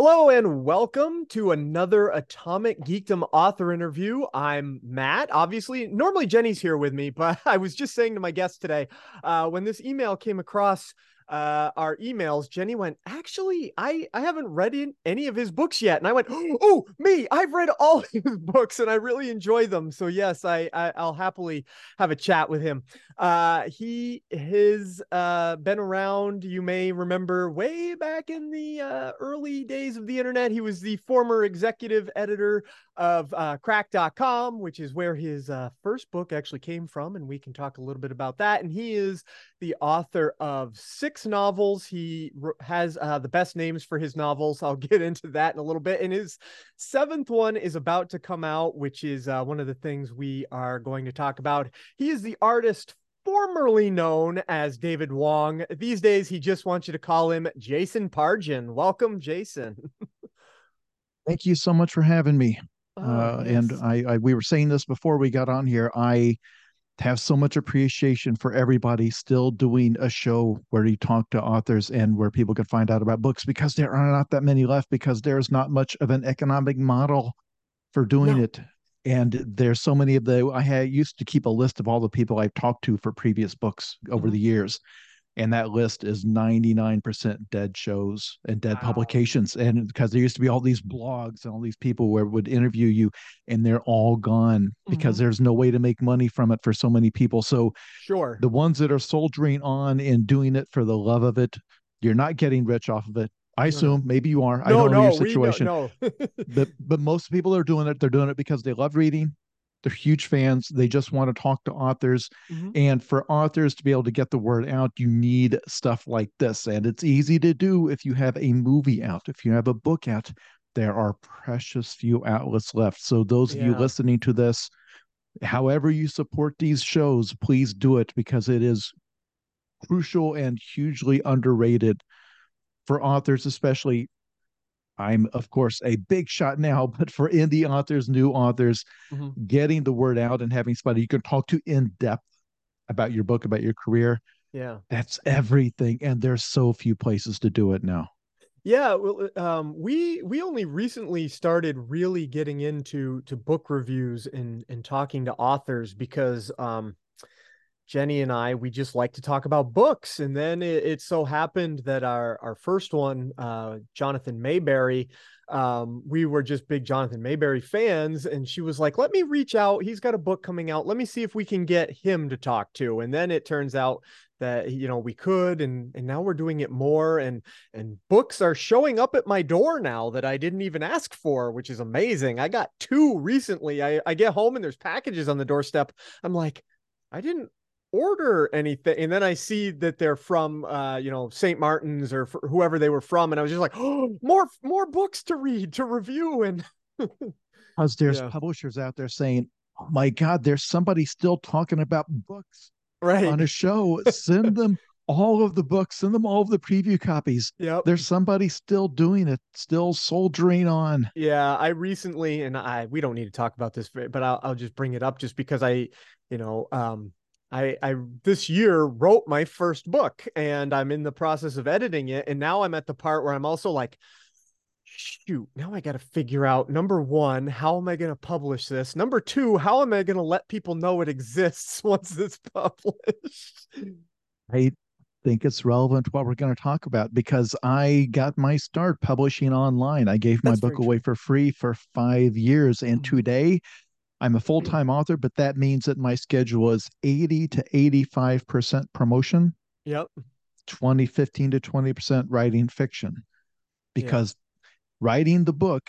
Hello and welcome to another Atomic Geekdom author interview. I'm Matt. Obviously, normally Jenny's here with me, but I was just saying to my guest today uh, when this email came across uh, our emails, Jenny went, actually, I, I haven't read in any of his books yet. And I went, oh, me, I've read all his books and I really enjoy them. So yes, I, I will happily have a chat with him. Uh, he has uh, been around. You may remember way back in the uh, early days of the internet. He was the former executive editor of uh, cracked.com, which is where his uh, first book actually came from. And we can talk a little bit about that. And he is the author of six novels. He has uh, the best names for his novels. I'll get into that in a little bit. And his seventh one is about to come out, which is uh, one of the things we are going to talk about. He is the artist formerly known as David Wong. These days, he just wants you to call him Jason Pargin. Welcome, Jason. Thank you so much for having me. Oh, uh, yes. And I, I, we were saying this before we got on here. I have so much appreciation for everybody still doing a show where you talk to authors and where people can find out about books because there are not that many left because there's not much of an economic model for doing no. it. And there's so many of the I had used to keep a list of all the people I've talked to for previous books over mm-hmm. the years and that list is 99% dead shows and dead wow. publications and because there used to be all these blogs and all these people where would interview you and they're all gone mm-hmm. because there's no way to make money from it for so many people so sure the ones that are soldiering on and doing it for the love of it you're not getting rich off of it I assume maybe you are. No, I don't no, know your situation. no. but but most people are doing it. They're doing it because they love reading they're huge fans. They just want to talk to authors. Mm-hmm. And for authors to be able to get the word out, you need stuff like this. And it's easy to do if you have a movie out, if you have a book out. There are precious few outlets left. So, those yeah. of you listening to this, however you support these shows, please do it because it is crucial and hugely underrated for authors, especially I'm, of course, a big shot now, but for indie authors, new authors, mm-hmm. getting the word out and having somebody you can talk to in depth about your book, about your career. Yeah. That's everything. And there's so few places to do it now. Yeah, well, uh, um, we we only recently started really getting into to book reviews and and talking to authors because um, Jenny and I, we just like to talk about books. And then it, it so happened that our, our first one, uh, Jonathan Maberry, um, we were just big Jonathan Maberry fans. And she was like, let me reach out. He's got a book coming out. Let me see if we can get him to talk to. And then it turns out that you know we could and and now we're doing it more and and books are showing up at my door now that I didn't even ask for which is amazing. I got two recently. I I get home and there's packages on the doorstep. I'm like I didn't order anything and then i see that they're from uh you know st martin's or whoever they were from and i was just like oh more more books to read to review and because there's yeah. publishers out there saying oh my god there's somebody still talking about books right. on a show. Send them all of the books send them all of the preview copies. Yeah there's somebody still doing it still soldiering on. Yeah i recently and i we don't need to talk about this but i'll, I'll just bring it up just because i you know um I, I this year wrote my first book and I'm in the process of editing it. And now I'm at the part where I'm also like, shoot, now I got to figure out number one, how am I going to publish this? Number two, how am I going to let people know it exists once it's published? I think it's relevant to what we're going to talk about because I got my start publishing online. I gave That's my book away for free for five years. And mm-hmm. today I'm a full time author, but that means that my schedule is 80 to 85% promotion. Yep. 20, 15 to 20% writing fiction because writing the book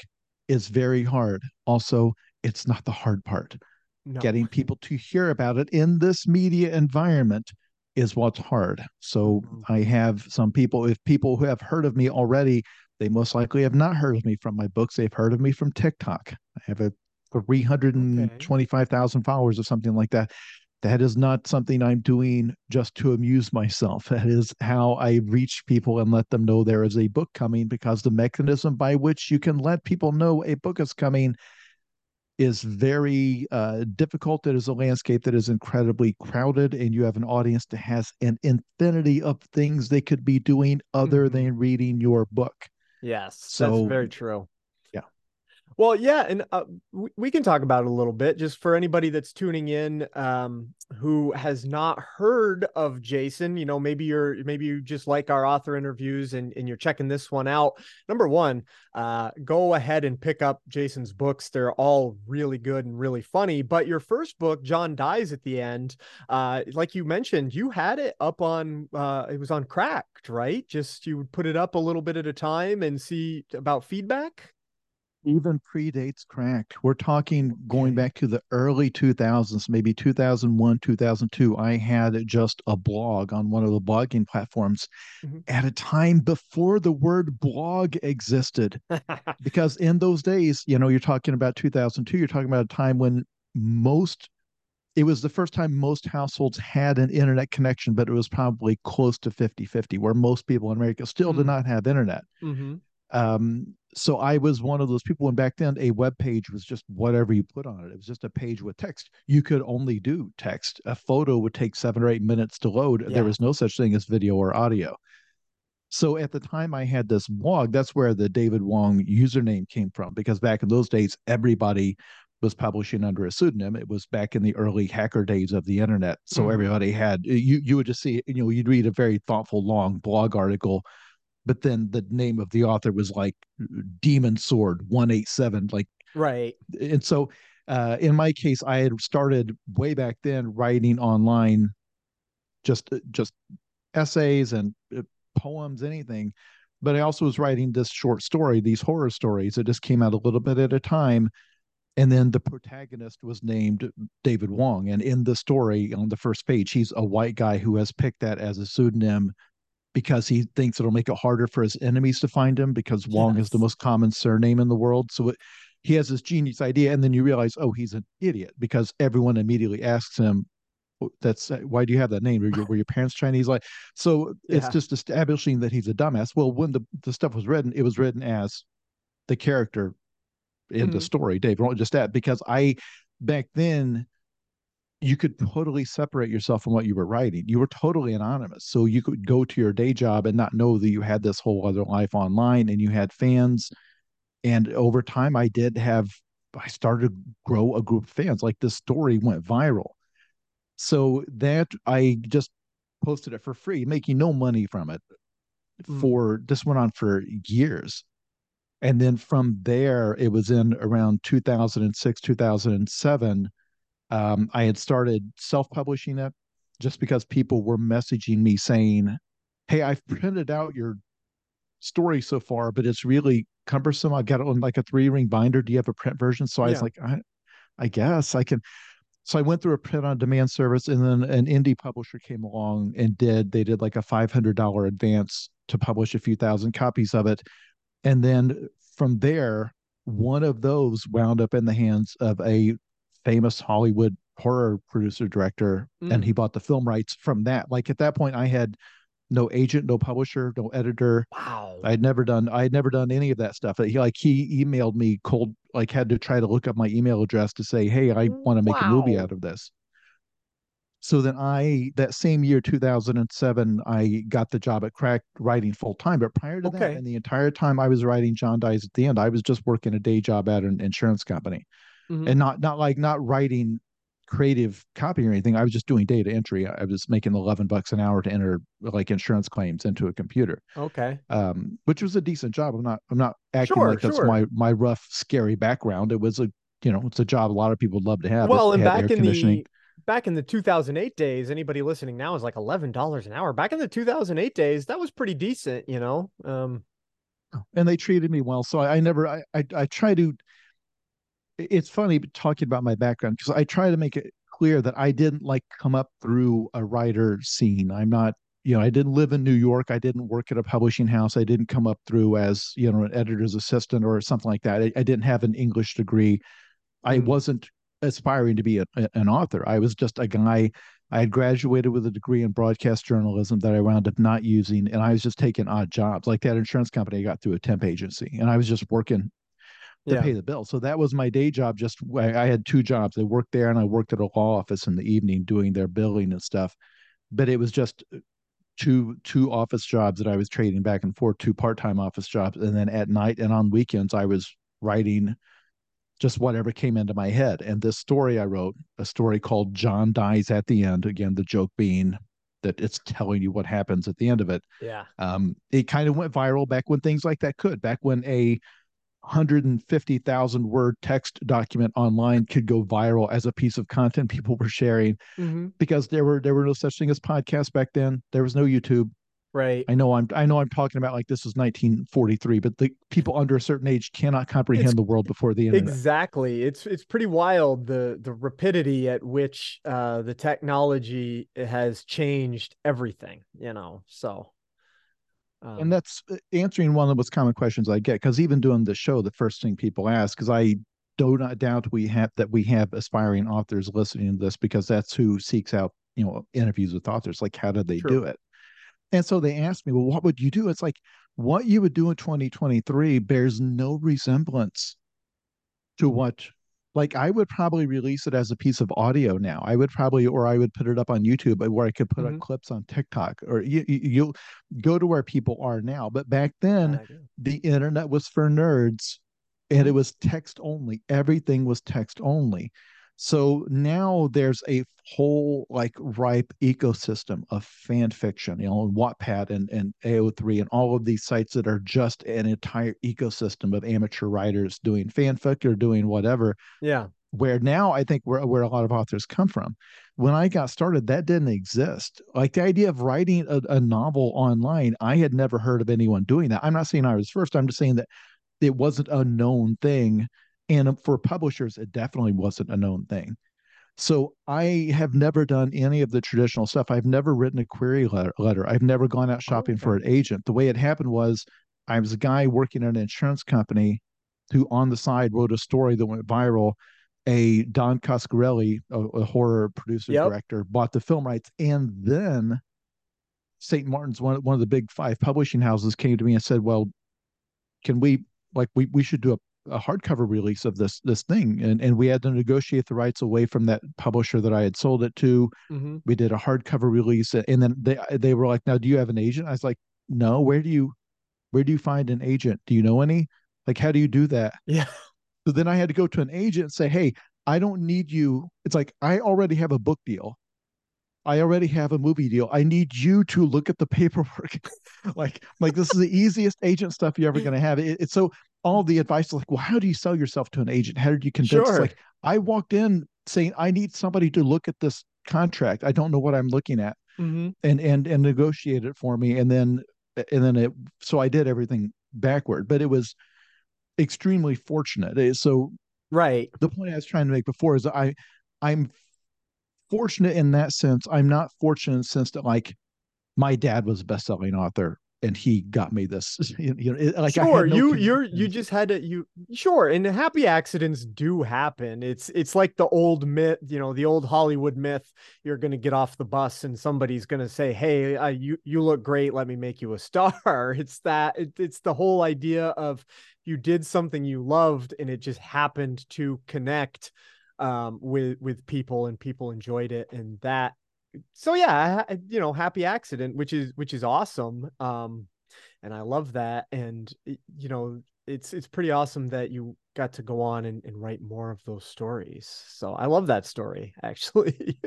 is very hard. Also, it's not the hard part. No. Getting people to hear about it in this media environment is what's hard. So mm-hmm. I have some people, if people who have heard of me already, they most likely have not heard of me from my books. They've heard of me from TikTok. I have a 325,000 okay. followers or something like that. That is not something I'm doing just to amuse myself. That is how I reach people and let them know there is a book coming because the mechanism by which you can let people know a book is coming is very uh, difficult. It is a landscape that is incredibly crowded, and you have an audience that has an infinity of things they could be doing other mm-hmm. than reading your book. Yes, so, that's very true. Well, yeah, and uh, we, we can talk about it a little bit just for anybody that's tuning in um, who has not heard of Jason. You know, maybe you're maybe you just like our author interviews and, and you're checking this one out. Number one, uh, go ahead and pick up Jason's books. They're all really good and really funny. But your first book, John Dies at the End, uh, like you mentioned, you had it up on uh, it was on Cracked, right? Just you would put it up a little bit at a time and see about feedback even predates crack. We're talking going back to the early 2000s, maybe 2001, 2002. I had just a blog on one of the blogging platforms mm-hmm. at a time before the word blog existed. because in those days, you know, you're talking about 2002, you're talking about a time when most it was the first time most households had an internet connection, but it was probably close to 50 50, where most people in America still mm-hmm. did not have internet. Mm-hmm. Um, so I was one of those people. And back then, a web page was just whatever you put on it. It was just a page with text. You could only do text. A photo would take seven or eight minutes to load. Yeah. There was no such thing as video or audio. So at the time I had this blog, that's where the David Wong username came from. Because back in those days, everybody was publishing under a pseudonym. It was back in the early hacker days of the internet. So mm-hmm. everybody had you you would just see, you know, you'd read a very thoughtful long blog article but then the name of the author was like Demon Sword 187 like right. and so uh, in my case I had started way back then writing online just uh, just essays and uh, poems anything but I also was writing this short story these horror stories that just came out a little bit at a time and then the protagonist was named David Wong and in the story on the first page he's a white guy who has picked that as a pseudonym because he thinks it'll make it harder for his enemies to find him because Wong yes. is the most common surname in the world. So it, he has this genius idea, and then you realize, oh, he's an idiot because everyone immediately asks him, oh, "That's uh, why do you have that name? Were your, were your parents Chinese?" Like, so yeah. it's just establishing that he's a dumbass. Well, when the the stuff was written, it was written as the character in mm-hmm. the story, Dave. Not just that because I back then you could totally separate yourself from what you were writing. You were totally anonymous. So you could go to your day job and not know that you had this whole other life online and you had fans. And over time, I did have, I started to grow a group of fans. Like this story went viral. So that I just posted it for free, making no money from it mm. for this went on for years. And then from there, it was in around 2006, 2007 um, I had started self publishing it just because people were messaging me saying, Hey, I've printed out your story so far, but it's really cumbersome. I've got it on like a three ring binder. Do you have a print version? So I was like, I, I guess I can. So I went through a print on demand service, and then an indie publisher came along and did they did like a five hundred dollar advance to publish a few thousand copies of it, and then from there, one of those wound up in the hands of a famous Hollywood horror producer director, mm. and he bought the film rights from that. Like at that point, I had no agent, no publisher, no editor. Wow. I had never done I had never done any of that stuff. He like he emailed me cold like had to try to look up my email address to say, "Hey, I want to make wow. a movie out of this." So then I that same year 2007 I got the job at Crack writing full time, but prior to okay. that and the entire time I was writing John Dies at the end, I was just working a day job at an insurance company mm-hmm. and not not like not writing creative copy or anything. I was just doing data entry. I was making 11 bucks an hour to enter like insurance claims into a computer. Okay. Um, which was a decent job. I'm not, I'm not acting sure, like that's sure. my, my rough, scary background. It was a, you know, it's a job a lot of people love to have. Well, and back in the, back in the 2008 days, anybody listening now is like $11 an hour. Back in the 2008 days, that was pretty decent, you know? Um, and they treated me well. So I, I never, I, I, I try to, it's funny talking about my background because I try to make it clear that I didn't like come up through a writer scene. I'm not, you know, I didn't live in New York. I didn't work at a publishing house. I didn't come up through as, you know, an editor's assistant or something like that. I, I didn't have an English degree. I mm. wasn't aspiring to be a, a, an author. I was just a guy. I had graduated with a degree in broadcast journalism that I wound up not using, and I was just taking odd jobs, like that insurance company I got through a temp agency, and I was just working to yeah. pay the bill. So that was my day job. Just I, I had two jobs. I worked there and I worked at a law office in the evening doing their billing and stuff. But it was just two two office jobs that I was trading back and forth, two part time office jobs, and then at night and on weekends I was writing just whatever came into my head. And this story I wrote, a story called John Dies at the End, again, the joke being that it's telling you what happens at the end of it. Yeah. Um, it kind of went viral back when things like that could, back when a 150,000 word text document online could go viral as a piece of content people were sharing mm-hmm. because there were there were no such thing as podcasts back then. There was no YouTube. Right. I know I'm I know I'm talking about like this was 1943, but the people under a certain age cannot comprehend it's, the world before the internet. Exactly. It's it's pretty wild the the rapidity at which uh the technology has changed everything, you know. So um, and that's uh, answering one of the most common questions I get because even doing the show, the first thing people ask because I do not doubt we have that we have aspiring authors listening to this because that's who seeks out you know interviews with authors. Like, how did they True. do it? And so they asked me, well, what would you do? It's like what you would do in 2023 bears no resemblance to what like I would probably release it as a piece of audio now. I would probably, or I would put it up on YouTube where I could put mm-hmm. up clips on TikTok or you, you go to where people are now. But back then, the internet was for nerds and it mm-hmm. was text only. Everything was text only. So now there's a whole like ripe ecosystem of fan fiction, you know, and Wattpad and, and AO3 and all of these sites that are just an entire ecosystem of amateur writers doing fanfic or doing whatever. Yeah. Where now I think where, where a lot of authors come from. When I got started, that didn't exist. Like the idea of writing a, a novel online, I had never heard of anyone doing that. I'm not saying I was first. I'm just saying that it wasn't a known thing and um, for publishers, it definitely wasn't a known thing. So I have never done any of the traditional stuff. I've never written a query letter. I've never gone out shopping okay. for an agent. The way it happened was I was a guy working at an insurance company who on the side wrote a story that went viral. A Don Coscarelli, a, a horror producer yep. director, bought the film rights, and then St. Martin's, one one of the big five publishing houses, came to me and said, "Well, can we like we we should do a a hardcover release of this this thing and and we had to negotiate the rights away from that publisher that I had sold it to. Mm-hmm. we did a hardcover release and then they they were like now do you have an agent? I was like no where do you where do you find an agent? Do you know any? Like how do you do that? Yeah. So then I had to go to an agent and say hey I don't need you. It's like I already have a book deal I already have a movie deal. I need you to look at the paperwork. like, like this is the easiest agent stuff you're ever going to have. It, it's so all the advice is like, well, how do you sell yourself to an agent? How did you convince? Sure. Like, I walked in saying, I need somebody to look at this contract. I don't know what I'm looking at, mm-hmm. and and and negotiate it for me. And then and then it. So I did everything backward, but it was extremely fortunate. So right. The point I was trying to make before is I I'm fortunate in that sense. I'm not fortunate in the sense that like my dad was a best-selling author and he got me this you know like sure no you you're you just had to you sure and happy accidents do happen. It's it's like the old myth you know the old hollywood myth you're going to get off the bus and somebody's going to say hey uh, you you look great let me make you a star. It's that it, it's the whole idea of you did something you loved and it just happened to connect um, with with people and people enjoyed it and that so yeah, you know, happy accident, which is which is awesome. Um, and I love that. And you know, it's it's pretty awesome that you got to go on and, and write more of those stories. So I love that story actually.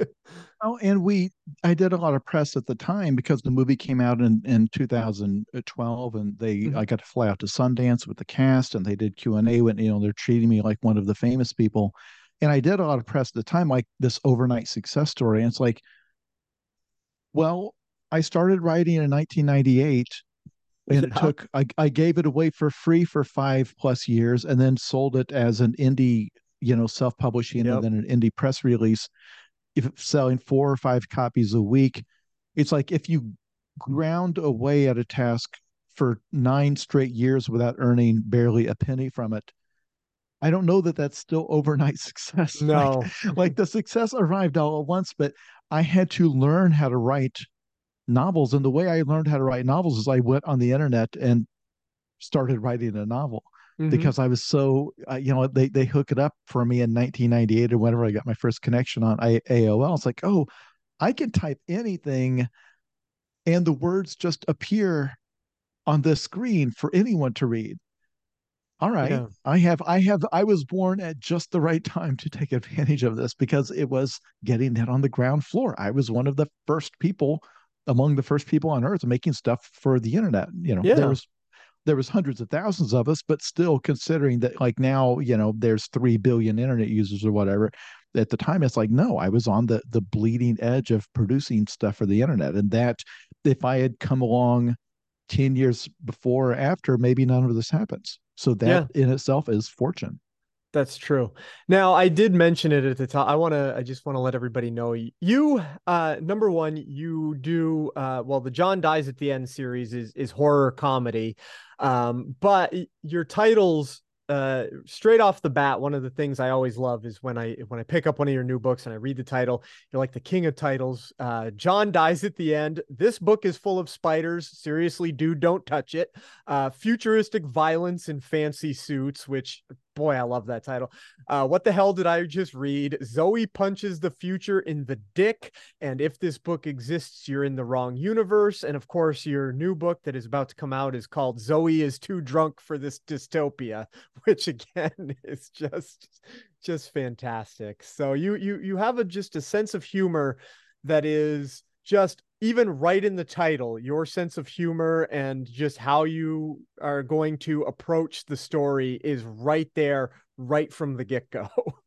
oh, and we I did a lot of press at the time because the movie came out in in 2012, and they mm-hmm. I got to fly out to Sundance with the cast, and they did Q and A. When you know they're treating me like one of the famous people. And I did a lot of press at the time, like this overnight success story. And it's like, well, I started writing in 1998 and it took I, I gave it away for free for five plus years and then sold it as an indie you know self-publishing yep. and then an indie press release if selling four or five copies a week it's like if you ground away at a task for nine straight years without earning barely a penny from it i don't know that that's still overnight success no like, like the success arrived all at once but I had to learn how to write novels. And the way I learned how to write novels is I went on the internet and started writing a novel mm-hmm. because I was so, uh, you know, they, they hook it up for me in 1998 or whenever I got my first connection on I- AOL. It's like, oh, I can type anything and the words just appear on the screen for anyone to read all right yeah. i have i have i was born at just the right time to take advantage of this because it was getting that on the ground floor i was one of the first people among the first people on earth making stuff for the internet you know yeah. there was there was hundreds of thousands of us but still considering that like now you know there's 3 billion internet users or whatever at the time it's like no i was on the the bleeding edge of producing stuff for the internet and that if i had come along 10 years before or after maybe none of this happens so that yeah. in itself is fortune that's true. Now, I did mention it at the top. I want to I just want to let everybody know you uh number 1 you do uh well the John dies at the end series is is horror comedy. Um but your titles uh, straight off the bat, one of the things I always love is when I when I pick up one of your new books and I read the title. You're like the king of titles. Uh, John dies at the end. This book is full of spiders. Seriously, dude, don't touch it. Uh, futuristic violence in fancy suits, which boy, I love that title. Uh, what the hell did I just read? Zoey punches the future in the dick. And if this book exists, you're in the wrong universe. And of course, your new book that is about to come out is called Zoey is Too Drunk for This Dystopia, which again is just just fantastic. So you you you have a just a sense of humor that is just even right in the title, your sense of humor and just how you are going to approach the story is right there, right from the get go.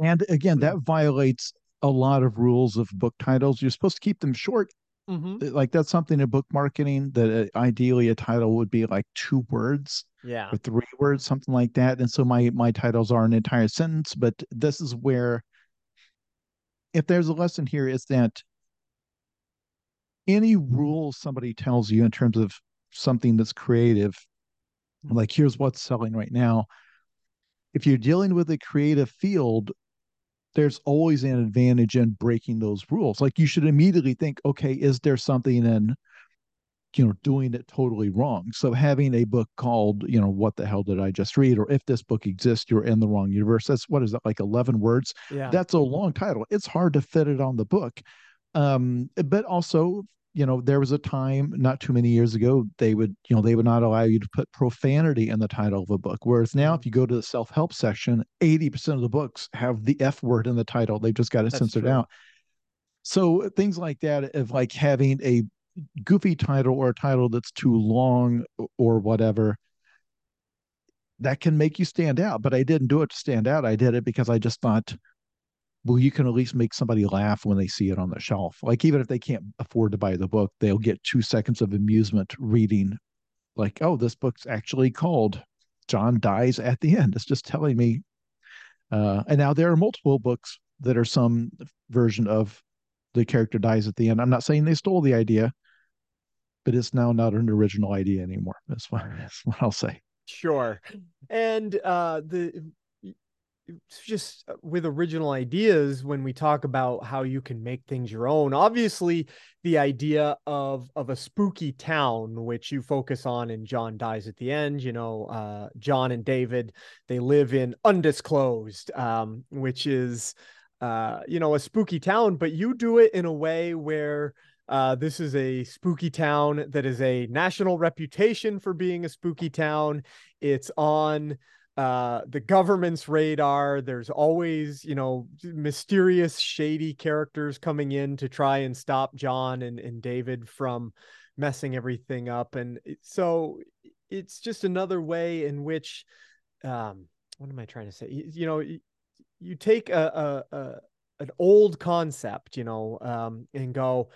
And again, that violates a lot of rules of book titles. You're supposed to keep them short. Mm-hmm. Like that's something in book marketing that uh, ideally a title would be like two words, yeah, or three words, something like that. And so my my titles are an entire sentence. But this is where, if there's a lesson here, is that any rule somebody tells you in terms of something that's creative, like here's what's selling right now. If you're dealing with a creative field, there's always an advantage in breaking those rules. Like you should immediately think, okay, is there something in you know doing it totally wrong? So having a book called you know what the hell did i just read? or if this book exists you're in the wrong universe. That's what is that like 11 words? Yeah. That's a long title. It's hard to fit it on the book. Um but also you know there was a time not too many years ago they would you know they would not allow you to put profanity in the title of a book. Whereas now if mm. you go to the self-help section 80% of the books have the f word in the title. They've just got it That's censored true. out. So things like that of like having a goofy title or a title that's too long or whatever that can make you stand out. But i didn't do it to stand out. I did it because i just thought well, you can at least make somebody laugh when they see it on the shelf. Like even if they can't afford to buy the book, they'll get two seconds of amusement reading, like, oh, this book's actually called John Dies at the End. It's just telling me. Uh, and now there are multiple books that are some version of the character dies at the end. I'm not saying they stole the idea, but it's now not an original idea anymore. That's what, that's what I'll say. Sure. And uh, the just uh, with original ideas when we talk about how you can make things your own obviously the idea of of a spooky town which you focus on and john dies at the end you know uh, john and david they live in undisclosed um, which is uh, you know a spooky town but you do it in a way where uh, this is a spooky town that is a national reputation for being a spooky town. It's on uh, the government's radar. There's always, you know, mysterious, shady characters coming in to try and stop John and, and David from messing everything up. And so it's just another way in which, um, what am I trying to say? You, you know, you, take a, a, a, an old concept, you know, um, and go,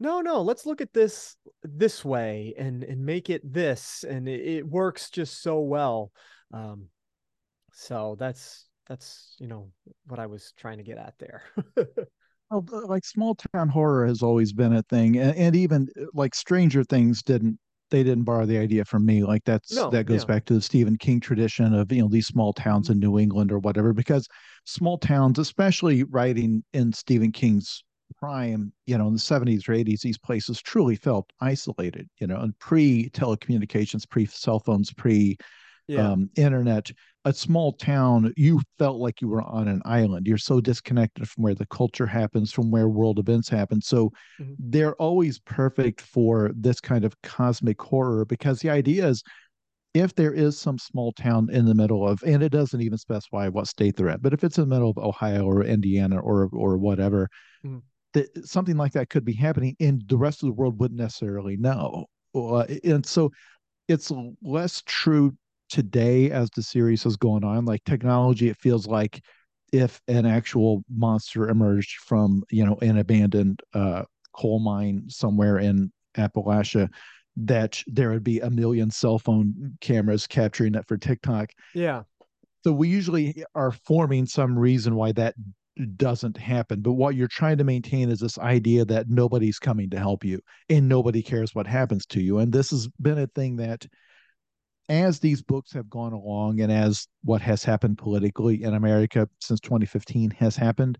no, no, let's look at this this way and and make it this, and it, it works just so well. Um, so that's that's you know what I was trying to get at there. well, like small town horror has always been a thing, and, and, even uh, like Stranger Things didn't they didn't borrow the idea from me. Like that's no, that goes yeah. back to the Stephen King tradition of you know these small towns in New England or whatever. Because small towns, especially writing in Stephen King's prime, you know, in the 70s or 80s, these places truly felt isolated, you know, and pre telecommunications, pre cell phones, pre yeah. um, internet, a small town, you felt like you were on an island. You're so disconnected from where the culture happens, from where world events happen. So mm-hmm. they're always perfect for this kind of cosmic horror because the idea is if there is some small town in the middle of, and it doesn't even specify what state they're at, but if it's in the middle of Ohio or Indiana or or whatever, mm-hmm. that something like that could be happening, and the rest of the world wouldn't necessarily know. Uh, and so it's less true today as the series has gone on. Like technology, it feels like if an actual monster emerged from you know an abandoned uh, coal mine somewhere in Appalachia that there would be a million cell phone cameras capturing it for TikTok. Yeah. So we usually are forming some reason why that doesn't happen. But what you're trying to maintain is this idea that nobody's coming to help you and nobody cares what happens to you. And this has been a thing that as these books have gone along and as what has happened politically in America since 2015 has happened,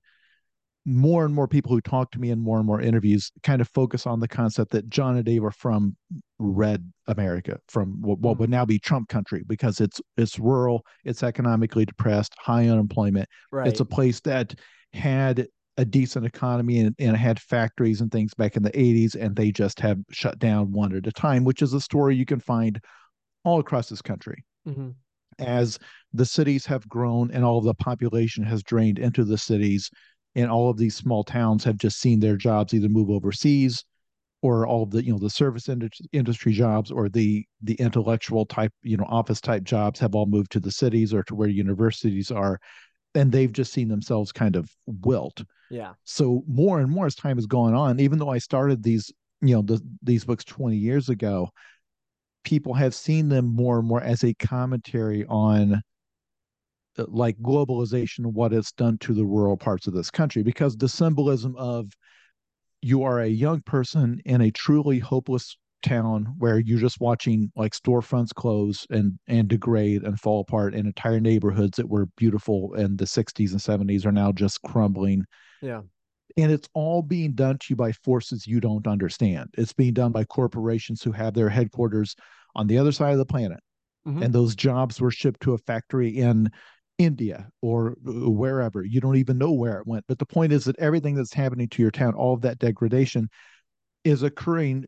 more and more people who talk to me in more and more interviews kind of focus on the concept that John and Dave are from red America, from what, what would now be Trump country, because it's it's rural, it's economically depressed, high unemployment. Right. It's a place that had a decent economy and, and had factories and things back in the 80s, and they just have shut down one at a time, which is a story you can find all across this country. Mm-hmm. As the cities have grown and all of the population has drained into the cities, and all of these small towns have just seen their jobs either move overseas or all of the you know the service industry jobs or the the intellectual type you know office type jobs have all moved to the cities or to where universities are and they've just seen themselves kind of wilt yeah so more and more as time has gone on even though i started these you know the, these books 20 years ago people have seen them more and more as a commentary on uh, like globalization what it's done to the rural parts of this country because the symbolism of you are a young person in a truly hopeless town where you're just watching like storefronts close and and degrade and fall apart and entire neighborhoods that were beautiful in the 60s and 70s are now just crumbling. Yeah and it's all being done to you by forces you don't understand it's being done by corporations who have their headquarters on the other side of the planet mm-hmm. and those jobs were shipped to a factory in India or wherever. You don't even know where it went. But the point is that everything that's happening to your town, all of that degradation, is occurring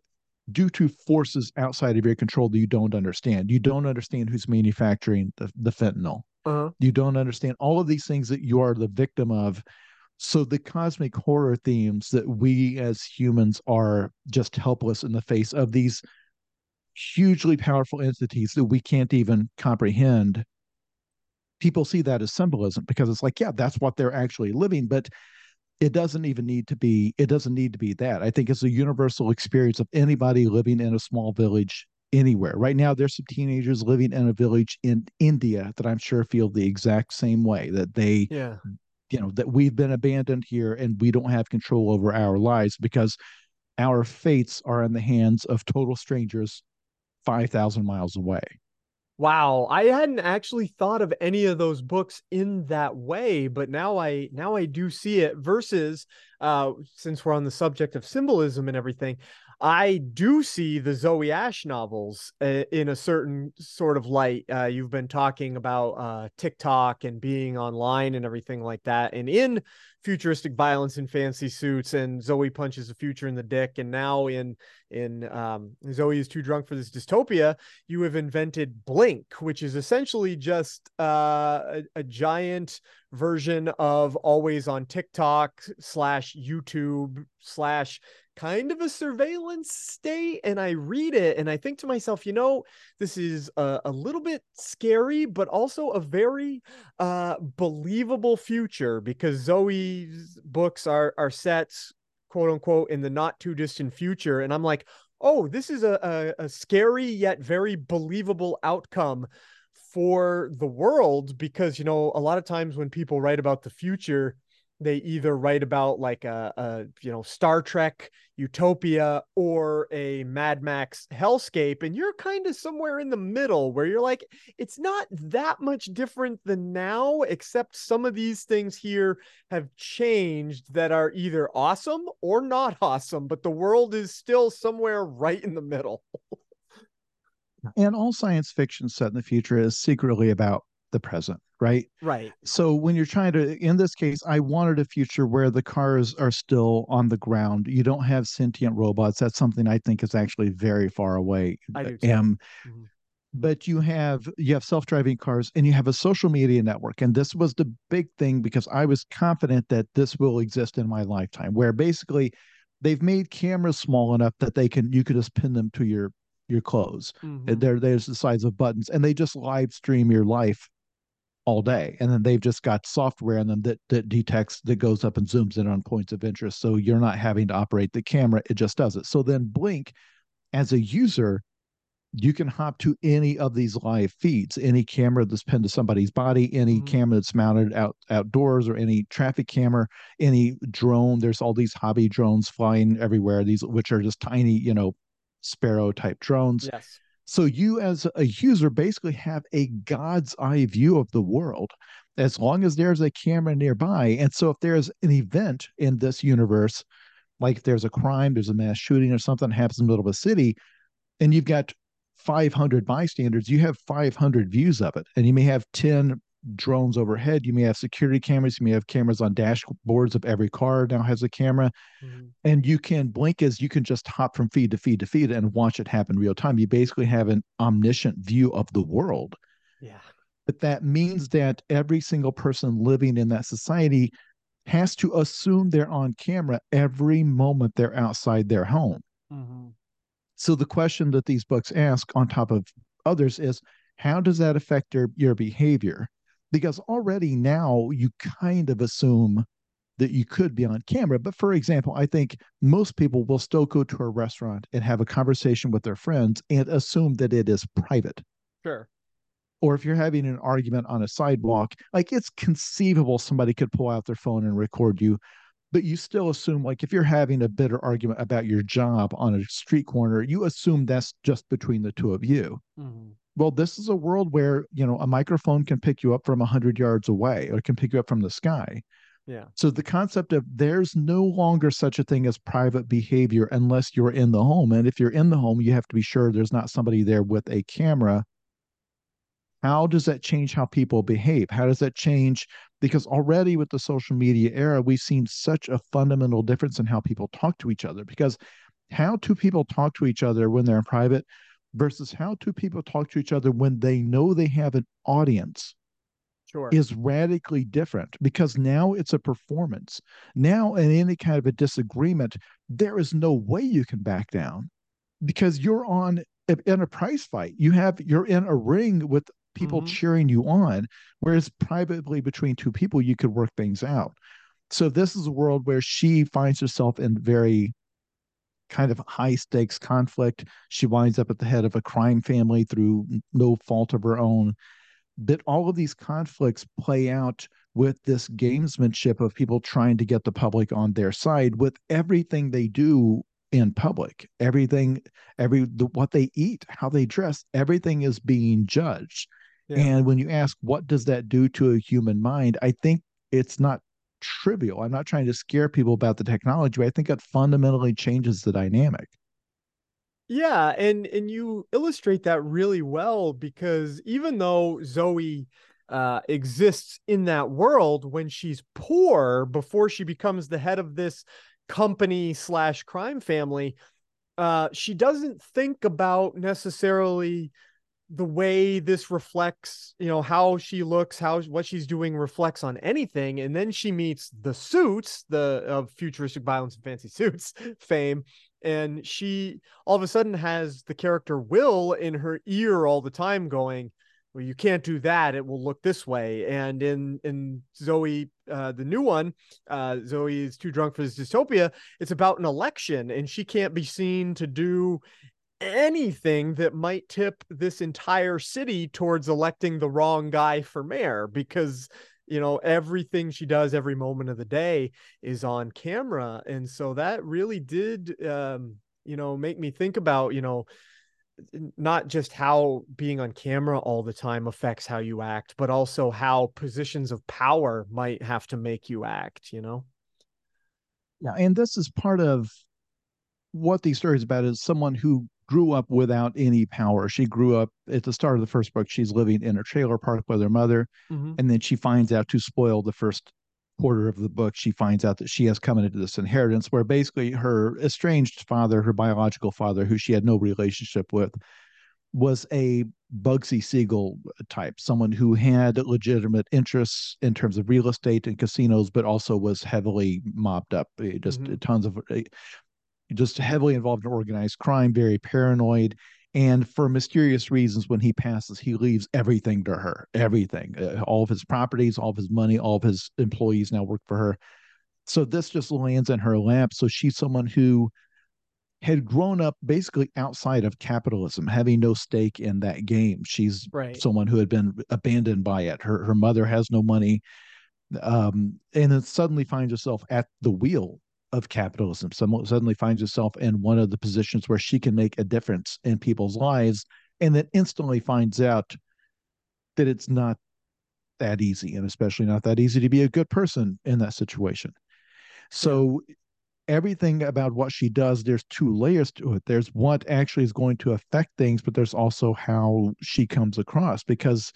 due to forces outside of your control that you don't understand. You don't understand who's manufacturing the, the fentanyl. Uh-huh. You don't understand all of these things that you are the victim of. So the cosmic horror themes that we as humans are just helpless in the face of these hugely powerful entities that we can't even comprehend people see that as symbolism because it's like, yeah, that's what they're actually living. But it doesn't even need to be, it doesn't need to be that. I think it's a universal experience of anybody living in a small village anywhere. Right now, there's some teenagers living in a village in India that I'm sure feel the exact same way that they, yeah. You know, that we've been abandoned here and we don't have control over our lives because our fates are in the hands of total strangers 5,000 miles away. Wow, I hadn't actually thought of any of those books in that way, but now I now I do see it versus uh since we're on the subject of symbolism and everything, I do see the Zoey Ash novels uh, in a certain sort of light. Uh, you've been talking about uh, TikTok and being online and everything like that. And in futuristic violence and fancy suits, and Zoey punches the future in the dick. And now in in um, Zoey is too drunk for this dystopia. You have invented Blink, which is essentially just uh, a, a giant version of always on TikTok slash YouTube slash kind of a surveillance state and i read it and i think to myself you know this is a, a little bit scary but also a very uh, believable future because zoey's books are are set quote unquote in the not too distant future and i'm like oh this is a, a, a scary yet very believable outcome for the world because you know a lot of times when people write about the future they either write about like a, a, you know Star Trek utopia or a Mad Max hellscape and you're kind of somewhere in the middle where you're like it's not that much different than now except some of these things here have changed that are either awesome or not awesome but the world is still somewhere right in the middle. And all science fiction set in the future is secretly about the present, right? Right. So when you're trying to, in this case, I wanted a future where the cars are still on the ground. You don't have sentient robots. That's something I think is actually very far away. I do too. Um, mm-hmm. But you have you have self-driving cars and you have a social media network. And this was the big thing because I was confident that this will exist in my lifetime, where basically they've made cameras small enough that they can you could just pin them to your your clothes. Mm-hmm. They're there's the size of buttons, and they just live stream your life all day. And then they've just got software in them that, that detects, that goes up and zooms in on points of interest. So you're not having to operate the camera, it just does it. So then Blink, as a user, you can hop to any of these live feeds, any camera that's pinned to somebody's body, any mm-hmm. camera that's mounted out outdoors, or any traffic camera, any drone. There's all these hobby drones flying everywhere. These which are just tiny, you know, sparrow type drones. Yes. So you as a user basically have a God's eye view of the world as long as there's a camera nearby. And so if there's an event in this universe, like if there's a crime, there's a mass shooting or something happens in the middle of a city, and you've got 500 bystanders, you have 500 views of it. And you may have 10 drones overhead. You may have security cameras. You may have cameras on dashboards of every car now has a camera. Mm-hmm. And you can blink as you can just hop from feed to feed to feed and watch it happen real time. You basically have an omniscient view of the world. Yeah. But that means that every single person living in that society has to assume they're on camera every moment they're outside their home. Mm-hmm. So the question that these books ask on top of others is how does that affect your, your behavior? Because already now you kind of assume that you could be on camera. But for example, I think most people will still go to a restaurant and have a conversation with their friends and assume that it is private. Sure. Or if you're having an argument on a sidewalk, like it's conceivable somebody could pull out their phone and record you, but you still assume, like, if you're having a bitter argument about your job on a street corner, you assume that's just between the two of you. Mm-hmm. Well this is a world where you know a microphone can pick you up from 100 yards away or can pick you up from the sky. Yeah. So the concept of there's no longer such a thing as private behavior unless you're in the home and if you're in the home you have to be sure there's not somebody there with a camera how does that change how people behave how does that change because already with the social media era we've seen such a fundamental difference in how people talk to each other because how do people talk to each other when they're in private versus how two people talk to each other when they know they have an audience sure. is radically different because now it's a performance. Now, in any kind of a disagreement, there is no way you can back down because you're on in a prize fight. You have you're in a ring with people mm-hmm. cheering you on, whereas privately between two people you could work things out. So this is a world where she finds herself in very kind of high stakes conflict. She winds up at the head of a crime family through no fault of her own. But all of these conflicts play out with this gamesmanship of people trying to get the public on their side with everything they do in public everything every the, what they eat how they dress everything is being judged yeah. and when you ask what does that do to a human mind i think it's not trivial. I'm not trying to scare people about the technology, but I think it fundamentally changes the dynamic. Yeah, and and you illustrate that really well because even though Zoey uh, exists in that world when she's poor before she becomes the head of this company slash crime family, uh, she doesn't think about necessarily the way this reflects, you know, how she looks, how what she's doing reflects on anything. And then she meets the suits, the of futuristic violence and fancy suits fame. And she all of a sudden has the character Will in her ear all the time going, well, you can't do that. It will look this way. And in in Zoey, uh, the new one, uh, Zoey is too drunk for this dystopia. It's about an election, and she can't be seen to do anything that might tip this entire city towards electing the wrong guy for mayor because you know everything she does every moment of the day is on camera. And so that really did um you know make me think about you know not just how being on camera all the time affects how you act but also how positions of power might have to make you act you know? Yeah and this is part of what these stories about is someone who grew up without any power. She grew up at the start of the first book. She's living in a trailer park with her mother, mm-hmm. and then she finds out to spoil the first quarter of the book. She finds out that she has come into this inheritance where basically her estranged father, her biological father, who she had no relationship with, was a Bugsy Siegel type, someone who had legitimate interests in terms of real estate and casinos, but also was heavily mobbed up. Eh, just mm-hmm. tons of eh, just heavily involved in organized crime, very paranoid. And for mysterious reasons, when he passes, he leaves everything to her everything, uh, all of his properties, all of his money, all of his employees now work for her. So this just lands in her lap. So she's someone who had grown up basically outside of capitalism, having no stake in that game. She's right. someone who had been abandoned by it. Her her mother has no money, um, and then suddenly finds herself at the wheel of capitalism. Someone suddenly finds herself in one of the positions where she can make a difference in people's lives, and then instantly finds out that it's not that easy, and especially not that easy to be a good person in that situation. So everything about what she does, there's two layers to it. There's what actually is going to affect things, but there's also how she comes across because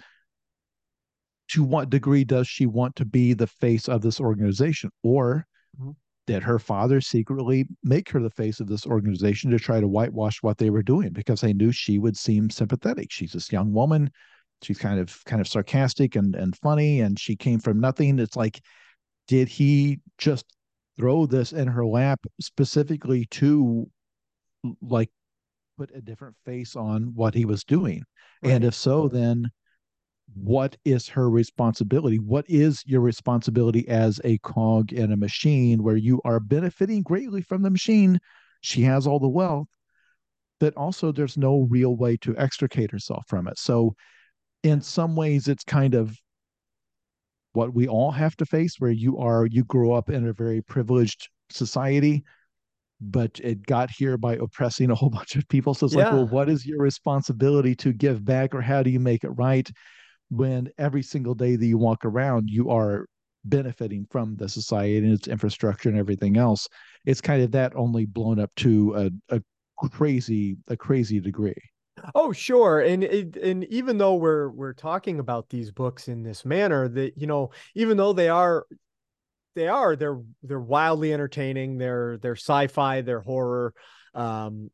to what degree does she want to be the face of this organization or mm-hmm did her father secretly make her the face of this organization to try to whitewash what they were doing because they knew she would seem sympathetic. She's this young woman. She's kind of kind of sarcastic and and funny and she came from nothing. It's like did he just throw this in her lap specifically to like put a different face on what he was doing? Right. and if so then what is her responsibility? What is your responsibility as a cog in a machine where you are benefiting greatly from the machine? She has all the wealth, but also there's no real way to extricate herself from it. So, in some ways, it's kind of what we all have to face where you are, you grow up in a very privileged society but it got here by oppressing a whole bunch of people. So it's yeah. like, well, what is your responsibility to give back, or how do you make it right? When every single day that you walk around, you are benefiting from the society and its infrastructure and everything else. It's kind of that only blown up to a, a crazy a crazy degree. Oh, sure. And and even though we're we're talking about these books in this manner, that you know, even though they are they are they're they're wildly entertaining, they're they're sci-fi, they're horror, um,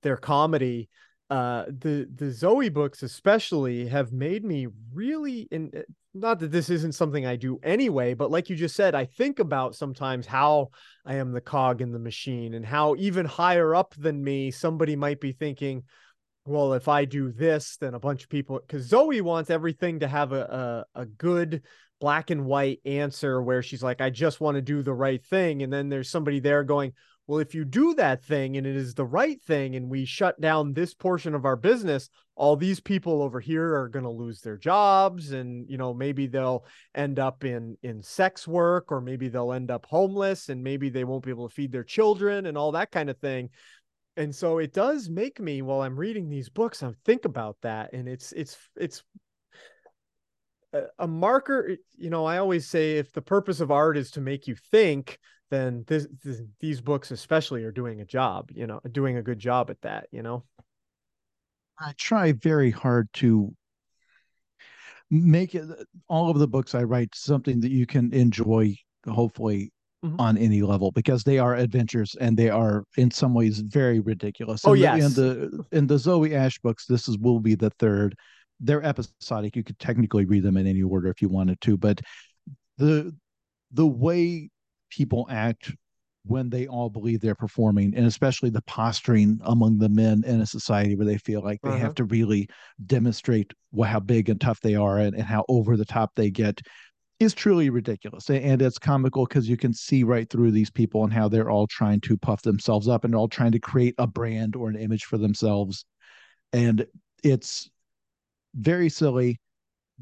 they're comedy uh the the zoey books especially have made me really in eh, not that this isn't something i do anyway but like you just said i think about sometimes how i am the cog in the machine and how even higher up than me somebody might be thinking well if i do this then a bunch of people because zoey wants everything to have a, a, a good black and white answer where she's like i just want to do the right thing and then there's somebody there going well, if you do that thing and it is the right thing and we shut down this portion of our business, all these people over here are going to lose their jobs and you know maybe they'll end up in in sex work or maybe they'll end up homeless and maybe they won't be able to feed their children and all that kind of thing. And so it does make me while I'm reading these books, I think about that and it's it's it's a marker you know i always say if the purpose of art is to make you think then this, this, these books especially are doing a job you know doing a good job at that you know? I try very hard to make it all of the books i write something that you can enjoy hopefully mm-hmm. on any level because they are adventures and they are in some ways very ridiculous. Oh yeah in the in the zoey ashe books this is will be the third. They're episodic. You could technically read them in any order if you wanted to but the the way people act when they all believe they're performing and especially the posturing among the men in a society where they feel like they uh-huh. have to really demonstrate how big and tough they are and, and how over the top they get is truly ridiculous and it's comical because you can see right through these people and how they're all trying to puff themselves up and all trying to create a brand or an image for themselves and it's very silly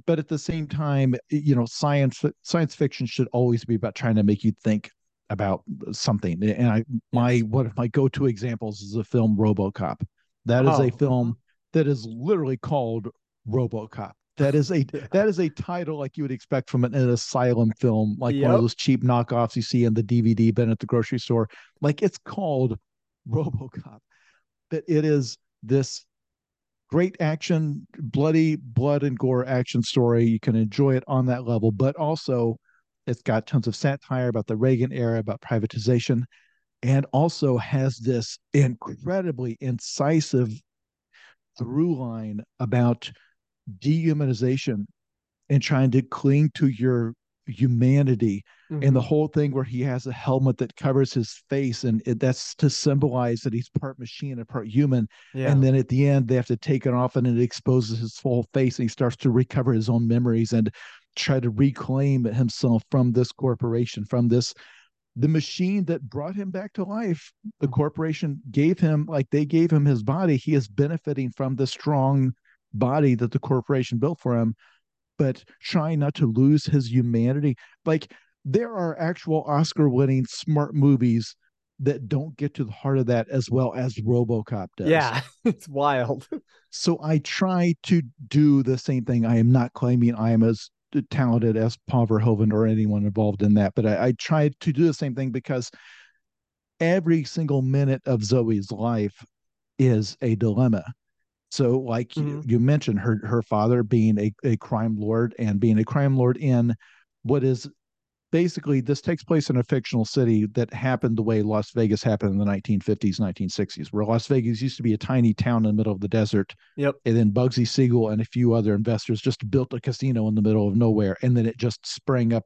but at the same time, you know, science science fiction should always be about trying to make you think about something. And I my one of my go-to examples is the film RoboCop. That is oh. a film that is literally called RoboCop. That is a that is a title like you would expect from an, an asylum film, like yep. one of those cheap knockoffs you see in the DVD bin at the grocery store. Like it's called RoboCop. but it is this great action, bloody blood and gore action story. You can enjoy it on that level, but also it's got tons of satire about the Reagan era, about privatization, and also has this incredibly incisive through line about dehumanization and trying to cling to your humanity mm-hmm. and the mm-hmm. whole thing where he has a helmet that covers his face and it, that's to symbolize that he's part machine and part human yeah. and then at the end they have to take it off and it exposes his full face and he starts to recover his own memories and try to reclaim himself from this corporation from this the machine that brought him back to life the mm-hmm. corporation gave him like they gave him his body he is benefiting from the strong body that the corporation built for him but trying not to lose his humanity. Like there are actual Oscar winning smart movies that don't get to the heart of that as well as RoboCop does. Yeah, it's wild. so I try to do the same thing. I am not claiming I am as talented as Paul Verhoeven or anyone involved in that, but I, I try to do the same thing because every single minute of Zoey's life is a dilemma. So, like mm-hmm. you, mentioned, her her father being a, a crime lord and being a crime lord in what is basically this takes place in a fictional city that happened the way Las Vegas happened in the 1950s, 1960s, where Las Vegas used to be a tiny town in the middle of the desert. Yep. And then Bugsy Siegel and a few other investors just built a casino in the middle of nowhere, and then it just sprang up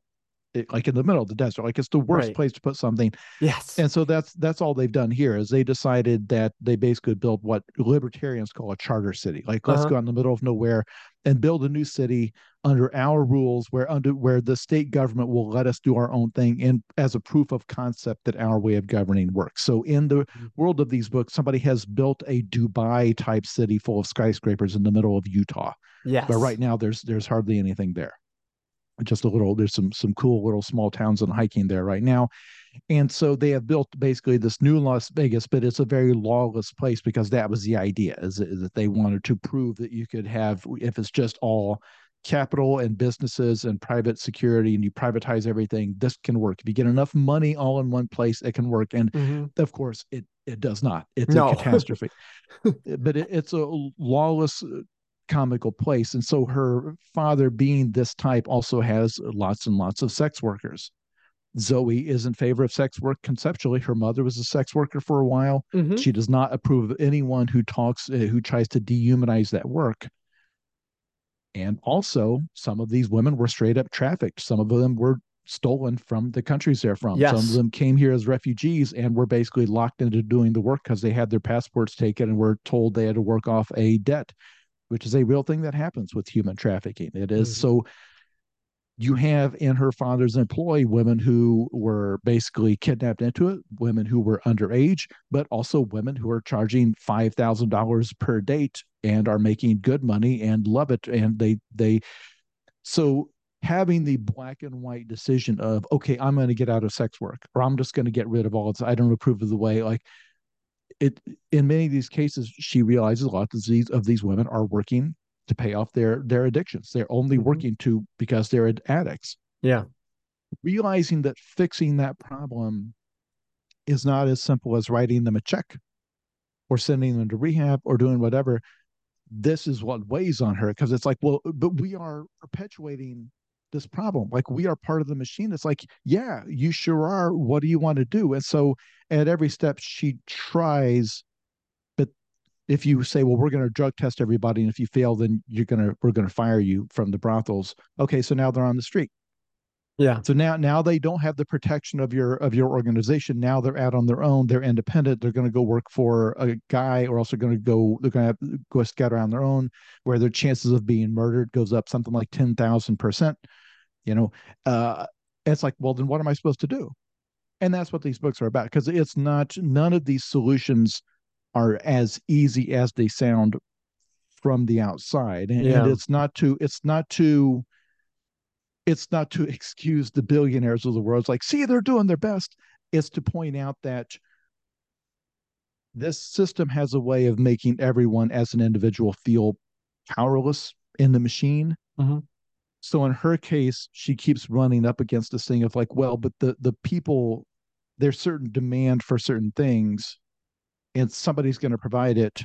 it, like in the middle of the desert like it's the worst right. place to put something yes and so that's that's all they've done here is they decided that they basically built what libertarians call a charter city like let's uh-huh. go in the middle of nowhere and build a new city under our rules where under where the state government will let us do our own thing and as a proof of concept that our way of governing works so in the mm-hmm. world of these books somebody has built a dubai type city full of skyscrapers in the middle of utah yes but right now there's there's hardly anything there just a little there's some some cool little small towns and hiking there right now. And so they have built basically this new las vegas but it's a very lawless place because that was the idea is, is that they wanted to prove that you could have if it's just all capital and businesses and private security and you privatize everything this can work. If you get enough money all in one place it can work. And mm-hmm. of course it it does not. It's no. a catastrophe. But it, it's a lawless comical place. And so her father, being this type, also has lots and lots of sex workers. Zoey is in favor of sex work conceptually. Her mother was a sex worker for a while. Mm-hmm. She does not approve of anyone who talks, uh, who tries to dehumanize that work. And also, some of these women were straight up trafficked. Some of them were stolen from the countries they're from. Yes. Some of them came here as refugees and were basically locked into doing the work because they had their passports taken and were told they had to work off a debt which is a real thing that happens with human trafficking. It is, mm-hmm. so you have in her father's employ women who were basically kidnapped into it, women who were underage, but also women who are charging five thousand dollars per date and are making good money and love it. And they they so having the black and white decision of okay, I'm going to get out of sex work, or I'm just going to get rid of all this. I don't approve of the way like it in many of these cases she realizes a lot of these of these women are working to pay off their their addictions. They're only mm-hmm. working to because they're addicts. Yeah. Realizing that fixing that problem is not as simple as writing them a check or sending them to rehab or doing whatever this is what weighs on her because it's like well but we are perpetuating this problem. Like we are part of the machine. It's like, yeah, you sure are. What do you want to do? And so at every step she tries, but if you say, well, we're going to drug test everybody, and if you fail, then you're gonna we're gonna fire you from the brothels. Okay, so now they're on the street. Yeah. So now now they don't have the protection of your of your organization. Now they're out on their own. They're independent. They're going to go work for a guy, or else they're going to go they're going to go scatter on their own, where their chances of being murdered goes up something like ten thousand percent you know uh it's like well then what am i supposed to do? And that's what these books are about because it's not none of these solutions are as easy as they sound from the outside. And, yeah. and it's not to it's not to it's not to excuse the billionaires of the world. It's like see they're doing their best. It's to point out that this system has a way of making everyone as an individual feel powerless in the machine. Mm-hmm. So in her case, she keeps running up against this thing of like, well, but the the people, there's certain demand for certain things, and somebody's going to provide it.